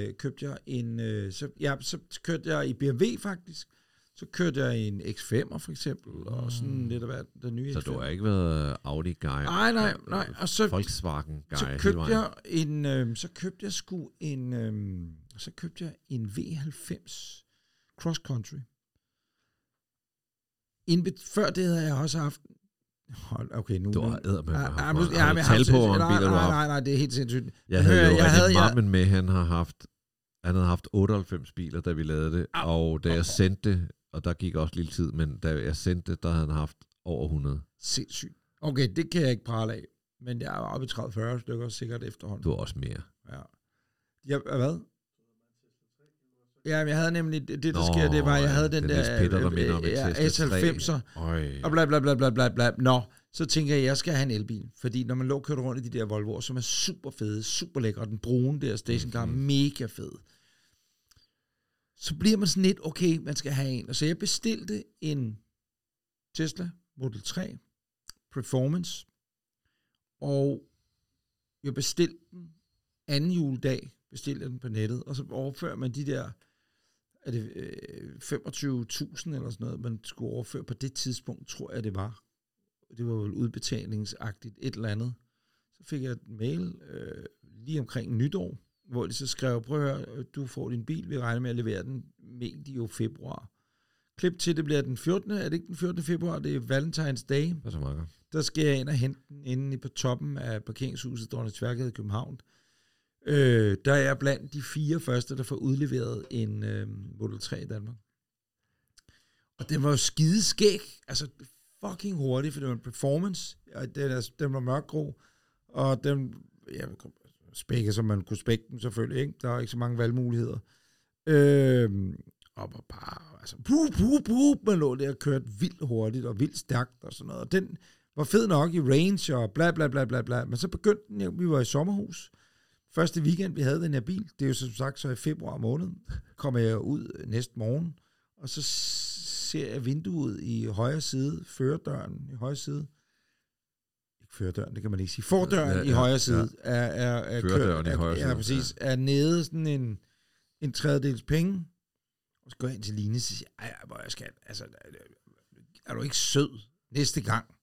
Speaker 2: øh, købte jeg en, øh, så, ja, så kørte jeg i BMW faktisk. Så kørte jeg en X5'er for eksempel, og sådan lidt af hvad, den nye
Speaker 1: Så
Speaker 2: X5.
Speaker 1: du har ikke været Audi-guy?
Speaker 2: Nej, nej, nej. Og så,
Speaker 1: Volkswagen-guy
Speaker 2: så købte jeg en, øh, så købte jeg sgu en, øh, så købte jeg en V90 Cross Country. Indbe- før det havde jeg også haft, hold, okay, nu...
Speaker 1: Du har eddermame
Speaker 2: Ja, ja,
Speaker 1: Har
Speaker 2: ja,
Speaker 1: tal på, mange biler du har
Speaker 2: nej,
Speaker 1: haft?
Speaker 2: nej, det er helt sindssygt.
Speaker 1: Jeg havde
Speaker 2: Hør,
Speaker 1: jo
Speaker 2: jeg havde- jeg-
Speaker 1: med, han har haft, han havde haft 98 biler, da vi lavede det,
Speaker 2: Au.
Speaker 1: og da jeg sendte det, og der gik også lidt tid, men da jeg sendte det, der havde han haft over 100.
Speaker 2: Sindssygt. Okay, det kan jeg ikke prale af. Men jeg er oppe i 30-40 stykker sikkert efterhånden.
Speaker 1: Du har også mere.
Speaker 2: Ja. Jeg, hvad? Ja, men jeg havde nemlig, det, der
Speaker 1: Nå,
Speaker 2: sker, det var, jeg havde den,
Speaker 1: den
Speaker 2: der,
Speaker 1: Peter, der minder om en
Speaker 2: ja,
Speaker 1: Tesla 3.
Speaker 2: S90'er,
Speaker 1: Øj.
Speaker 2: og bla bla bla bla bla bla. Nå, så tænker jeg, jeg skal have en elbil. Fordi når man lå og kørte rundt i de der Volvo'er, som er super fede, super lækre, og den brune der stationcar,
Speaker 1: Mhm.
Speaker 2: mm-hmm. mega fed. Så bliver man sådan lidt, okay, man skal have en. Og så jeg bestilte en Tesla Model 3 Performance, og jeg bestilte den anden juledag, bestilte den på nettet, og så overfører man de der er det øh, 25.000 eller sådan noget, man skulle overføre på det tidspunkt, tror jeg det var. Det var vel udbetalingsagtigt, et eller andet. Så fik jeg et mail øh, lige omkring nytår, hvor de så skrev, prøv at høre, du får din bil, vi regner med at levere den medio februar. Klip til, det bliver den 14. Er det ikke den 14. februar? Det er Valentine's Day.
Speaker 1: Det er så meget.
Speaker 2: Der skal jeg ind og hente den inde på toppen af parkeringshuset Dronning Tværgade i København. Øh, der er blandt de fire første, der får udleveret en øh, Model 3 i Danmark. Og den var jo skideskæg. Altså fucking hurtig, for det var en performance. Og den, er, den var mørkgrå. Og den, ja, spække, som man kunne spække den selvfølgelig, ikke? Der er ikke så mange valgmuligheder. Øh, og var bare, altså, puh, puh, puh, man lå der og kørte vildt hurtigt og vildt stærkt og sådan noget. Og den var fed nok i range og bla bla bla bla bla. Men så begyndte den, ja, vi var i sommerhus. Første weekend, vi havde den her bil, det er jo som sagt så i februar måned, kommer jeg ud næste morgen, og så ser jeg vinduet i højre side, førerdøren i højre side. Ikke førerdøren, det kan man ikke sige. Fordøren
Speaker 1: Ja,
Speaker 2: ja, i
Speaker 1: ja,
Speaker 2: højre side
Speaker 1: ja.
Speaker 2: er, er, er,
Speaker 1: Førerdøren i
Speaker 2: er,
Speaker 1: højre
Speaker 2: Ja,
Speaker 1: side,
Speaker 2: præcis. Er nede sådan en, en tredjedels penge. Og så går jeg ind til Line og siger, ej, hvor jeg skal, altså, er du ikke sød næste gang?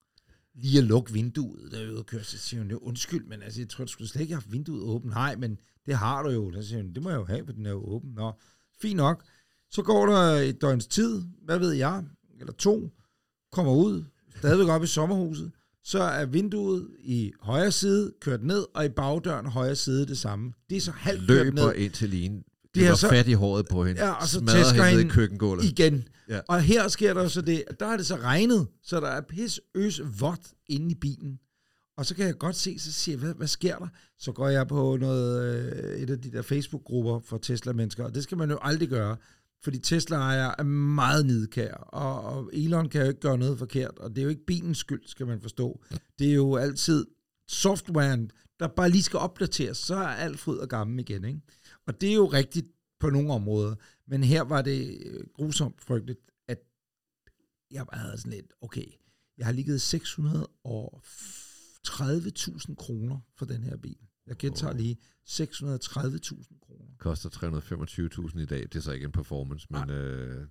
Speaker 2: Lige at lukke vinduet, der er ude og køre, så siger hun, "Jo, undskyld, men altså, jeg tror, du skulle slet ikke have haft vinduet åbent. Nej, men det har du jo. Så siger hun, det må jeg jo have, for den er jo åben. Nå, fint nok. Så går der et døgns tid, hvad ved jeg, eller to, kommer ud, stadigvæk op i sommerhuset, så er vinduet i højre side kørt ned, og i bagdøren højre side det samme. Det er så halvt kørt
Speaker 1: Løber
Speaker 2: ned
Speaker 1: ind til Line.
Speaker 2: Er
Speaker 1: var
Speaker 2: så-
Speaker 1: fat i håret på hende.
Speaker 2: Ja, og så tæsker
Speaker 1: hende i køkkengulvet.
Speaker 2: igen.
Speaker 1: Ja.
Speaker 2: Og her sker der så det, at der er det så regnet, så der er pis øs vådt inde i bilen. Og så kan jeg godt se, så siger jeg, hvad, hvad sker der? Så går jeg på noget, øh, et af de der Facebook-grupper for Tesla-mennesker, og det skal man jo aldrig gøre, fordi Tesla-ejere er meget nidkære, og, og Elon kan jo ikke gøre noget forkert, og det er jo ikke bilens skyld, skal man forstå. Det er jo altid softwaren, der bare lige skal opdateres, så er alt fryd og gammel igen. Ikke? Og det er jo rigtigt på nogle områder, men her var det øh, grusomt frygteligt, at jeg bare havde sådan lidt, okay, jeg har ligget 630.000 kroner for den her bil. Jeg gentager lige 630.000 kroner.
Speaker 1: Koster 325.000 i dag. Det er så ikke en performance, men øh,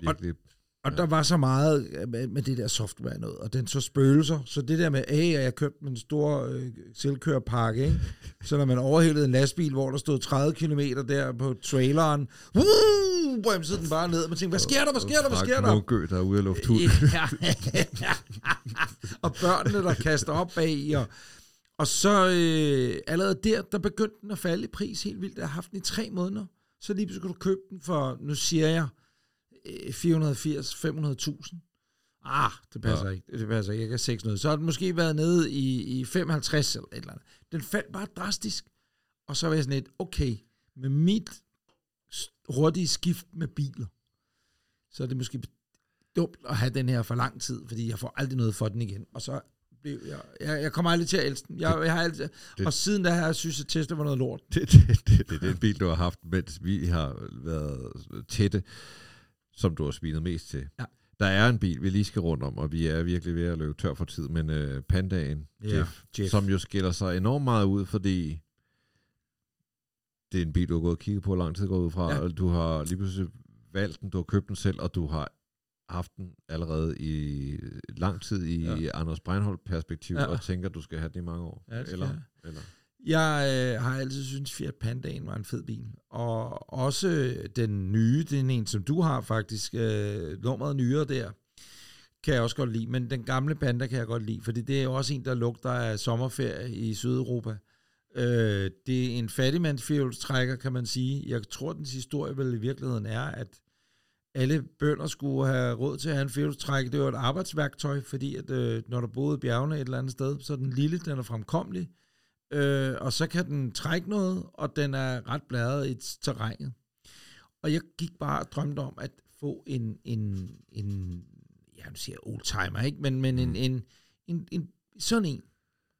Speaker 1: virkelig...
Speaker 2: Og
Speaker 1: Ja.
Speaker 2: ja. der var så meget med, med det der software noget, og den så spøgelser. Så det der med, hey, jeg købte en stor øh, selvkørerpakke, ikke? så når man overhældede en lastbil, hvor der stod 30 km der på traileren, uh, bremsede den bare ned, og man tænkte, hvad sker der, hvad sker der, hvad sker
Speaker 1: Frank
Speaker 2: der?
Speaker 1: Munkø, der er ude af luft.
Speaker 2: Ja. og børnene, der kaster op bag i, og, og så øh, allerede der, der begyndte den at falde i pris helt vildt. Jeg har haft den i tre måneder. Så lige pludselig kunne du købe den for, nu siger jeg, 480-500.000. Ah, det passer
Speaker 1: Ja.
Speaker 2: ikke. Det passer ikke. Jeg kan 600. Så har den måske været nede i, i 55 eller et eller andet. Den faldt bare drastisk. Og så var jeg sådan lidt, okay, med mit hurtige skift med biler, så er det måske dumt at have den her for lang tid, fordi jeg får aldrig noget for den igen. Og så blev jeg, jeg, jeg kommer aldrig til at elske den. Jeg, jeg har altid,
Speaker 1: det-
Speaker 2: og siden da har jeg synes, at Tesla var noget lort.
Speaker 1: Det, det, det, det er den bil, du har haft, mens vi har været tætte, som du har svinet mest til.
Speaker 2: Ja.
Speaker 1: Der er en bil, vi lige skal rundt om, og vi er virkelig ved at løbe tør for tid, men uh, Pandaen,
Speaker 2: Ja,
Speaker 1: Jeff,
Speaker 2: Jeff.
Speaker 1: som jo skiller sig enormt meget ud, fordi det er en bil, du har gået og kigget på lang tid gået ud fra,
Speaker 2: Ja.
Speaker 1: og du har lige pludselig valgt den, du har købt den selv, og du har haft den allerede i lang tid i
Speaker 2: Ja.
Speaker 1: Anders Breinholt perspektiv,
Speaker 2: Ja.
Speaker 1: og tænker, du skal have den i mange år.
Speaker 2: Ja,
Speaker 1: eller,
Speaker 2: jeg.
Speaker 1: eller.
Speaker 2: Jeg øh, har altid syntes, Fiat Pandaen var en fed bil. Og også øh, den nye, den en, som du har faktisk, øh, nummeret nyere der, kan jeg også godt lide. Men den gamle Panda kan jeg godt lide, fordi det er jo også en, der lugter af sommerferie i Sydeuropa. Øh, det er en fattigmandsfjælstrækker, kan man sige. Jeg tror, dens historie vel i virkeligheden er, at alle bønder skulle have råd til at have en fjælstrækker. Det var et arbejdsværktøj, fordi at, øh, når der boede i bjergene et eller andet sted, så er den lille, den er fremkommelig, øh, og så kan den trække noget, og den er ret bladret i terrænet. Og jeg gik bare og drømte om at få en, en, en ja, nu siger oldtimer, ikke? Men, men en,
Speaker 1: Mm.
Speaker 2: en, en, en, sådan en.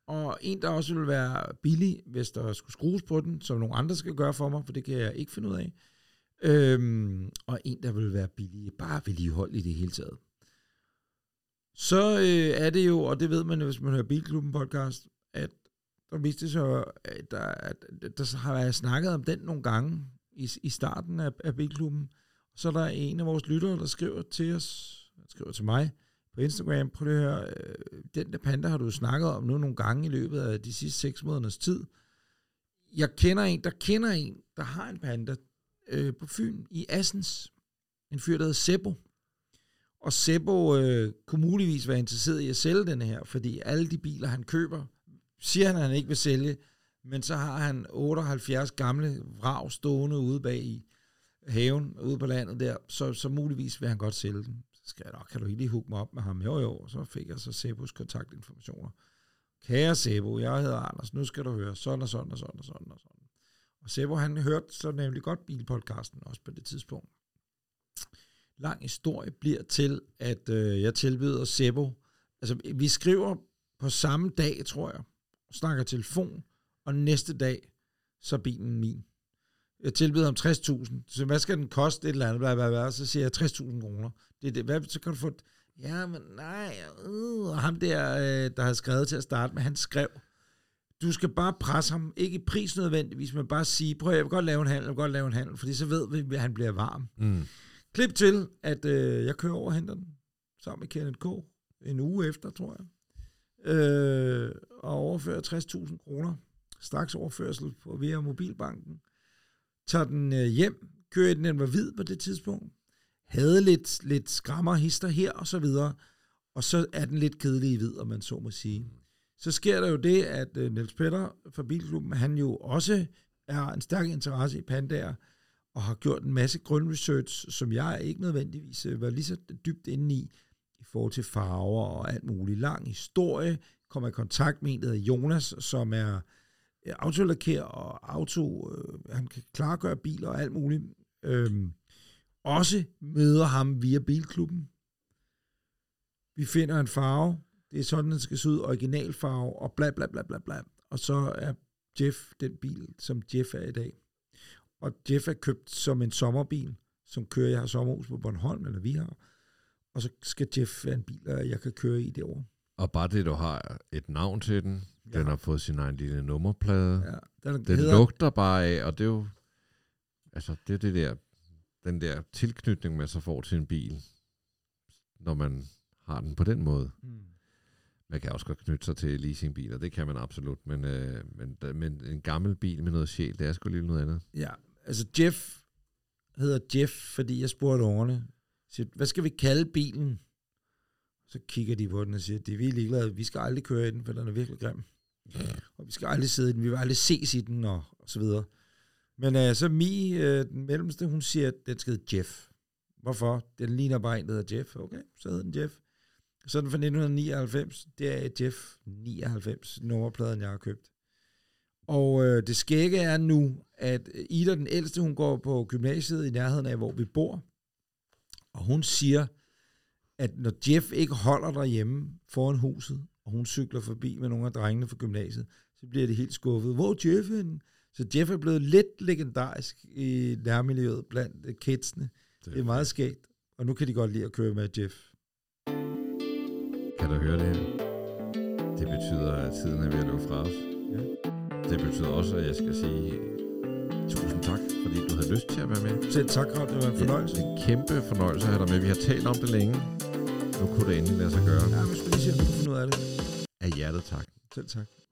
Speaker 2: Og en, der også vil være billig, hvis der skulle skrues på den, som nogle andre skal gøre for mig, for det kan jeg ikke finde ud af. Øhm, og en, der vil være billig, bare vedligehold i det hele taget. Så øh, er det jo, og det ved man jo, hvis man hører Bilklubben podcast, Øh, der viste sig, at der, at der har jeg snakket om den nogle gange i, i starten af, af Bilklubben. Så er der en af vores lyttere, der skriver til os, skriver til mig på Instagram, prøv det her, øh, den der panda har du snakket om nu nogle gange i løbet af de sidste seks måneders tid. Jeg kender en, der kender en, der har en panda øh, på Fyn i Assens. En fyr, der hedder Sebo. Og Sebo øh, kunne muligvis være interesseret i at sælge den her, fordi alle de biler, han køber, siger han, at han ikke vil sælge, men så har han 78 gamle vrag stående ude bag i haven, ude på landet der, så, så muligvis vil han godt sælge dem. Så skal jeg nok, kan du ikke lige hooke mig op med ham? Jo, jo, så fik jeg så Sebos kontaktinformationer. Kære Sebo, jeg hedder Anders, nu skal du høre sådan og sådan og sådan og sådan og sådan. Og Sebo, han hørte så nemlig godt bilpodcasten også på det tidspunkt. Lang historie bliver til, at øh, jeg tilbyder Sebo. altså vi skriver på samme dag, tror jeg, snakker telefon, og næste dag, så er bilen min. Jeg tilbyder ham 60.000. Så hvad skal den koste? Et eller andet, bla, bla, bla. Så siger jeg 60.000 kroner. Det er det. Hvad, så kan du få... Ja, men nej. Øh. Og ham der, øh, der havde skrevet til at starte med, han skrev, du skal bare presse ham, ikke i pris nødvendigvis, men bare sige, prøv at jeg vil godt lave en handel, jeg vil godt lave en handel, fordi så ved vi, at han bliver varm.
Speaker 1: Mm.
Speaker 2: Klip til, at øh, jeg kører over og henter den, sammen med Kenneth K. En uge efter, tror jeg. Øh, og overfører 60.000 kroner. Straks overførsel på via mobilbanken. Tager den øh, hjem, kører i den, den var hvid på det tidspunkt. Havde lidt, lidt skrammerhister her og så videre. Og så er den lidt kedelig i hvid, om man så må sige. Så sker der jo det, at øh, Niels Petter fra Bilklubben, han jo også er en stærk interesse i pandaer, og har gjort en masse grundresearch, som jeg ikke nødvendigvis øh, var lige så dybt inde i forhold til farver og alt muligt. Lang historie, kommer i kontakt med en, der hedder Jonas, som er øh, autolaker og auto, øh, han kan klargøre biler og alt muligt. Øhm, også møder ham via Bilklubben. Vi finder en farve, det er sådan, den skal se ud, originalfarve, og bla bla bla bla bla. Og så er Jeff den bil, som Jeff er i dag. Og Jeff er købt som en sommerbil, som kører, jeg har sommerhus på Bornholm, eller vi har. Og så skal Jeff være en bil, jeg kan køre i det år.
Speaker 1: Og bare det, du har et navn til den, ja. den har fået sin egen lille nummerplade.
Speaker 2: Ja,
Speaker 1: den, den hedder... lugter bare af, og det er jo, altså det er det der, den der tilknytning, man så får til en bil, når man har den på den måde. Mm. Man kan også godt knytte sig til leasingbiler, det kan man absolut, men, øh, men, men en gammel bil med noget sjæl, det er sgu lige noget andet.
Speaker 2: Ja, altså Jeff hedder Jeff, fordi jeg spurgte årene, siger, hvad skal vi kalde bilen? Så kigger de på den og siger, det er vi ligeglade, vi skal aldrig køre i den, for den er virkelig grim. Og vi skal aldrig sidde i den, vi vil aldrig ses i den, og, og så videre. Men øh, så Mi, øh, den mellemste, hun siger, at den skal hedde Jeff. Hvorfor? Den ligner bare en, der hedder Jeff. Okay, så hedder den Jeff. Så den fra 1999. Det er Jeff 99, nummerpladen, jeg har købt. Og øh, det skægge er nu, at Ida, den ældste, hun går på gymnasiet i nærheden af, hvor vi bor. Og hun siger, at når Jeff ikke holder derhjemme foran huset, og hun cykler forbi med nogle af drengene fra gymnasiet, så bliver det helt skuffet. Hvor er Jeff henne? Så Jeff er blevet lidt legendarisk i nærmiljøet blandt kidsene. Det er, det er meget skægt, og nu kan de godt lide at køre med Jeff.
Speaker 1: Kan du høre det her? Det betyder, at tiden er ved at løbe fra os. Ja. Det betyder også, at jeg skal sige tusind fordi du havde lyst til at være med.
Speaker 2: Selv tak, Ron. Det var en fornøjelse.
Speaker 1: Ja, en kæmpe fornøjelse at have dig med. Vi har talt om det længe. Nu kunne det endelig lade sig gøre.
Speaker 2: Ja, vi skulle lige se, om vi kunne finde ud af det.
Speaker 1: Af hjertet tak.
Speaker 2: Selv tak.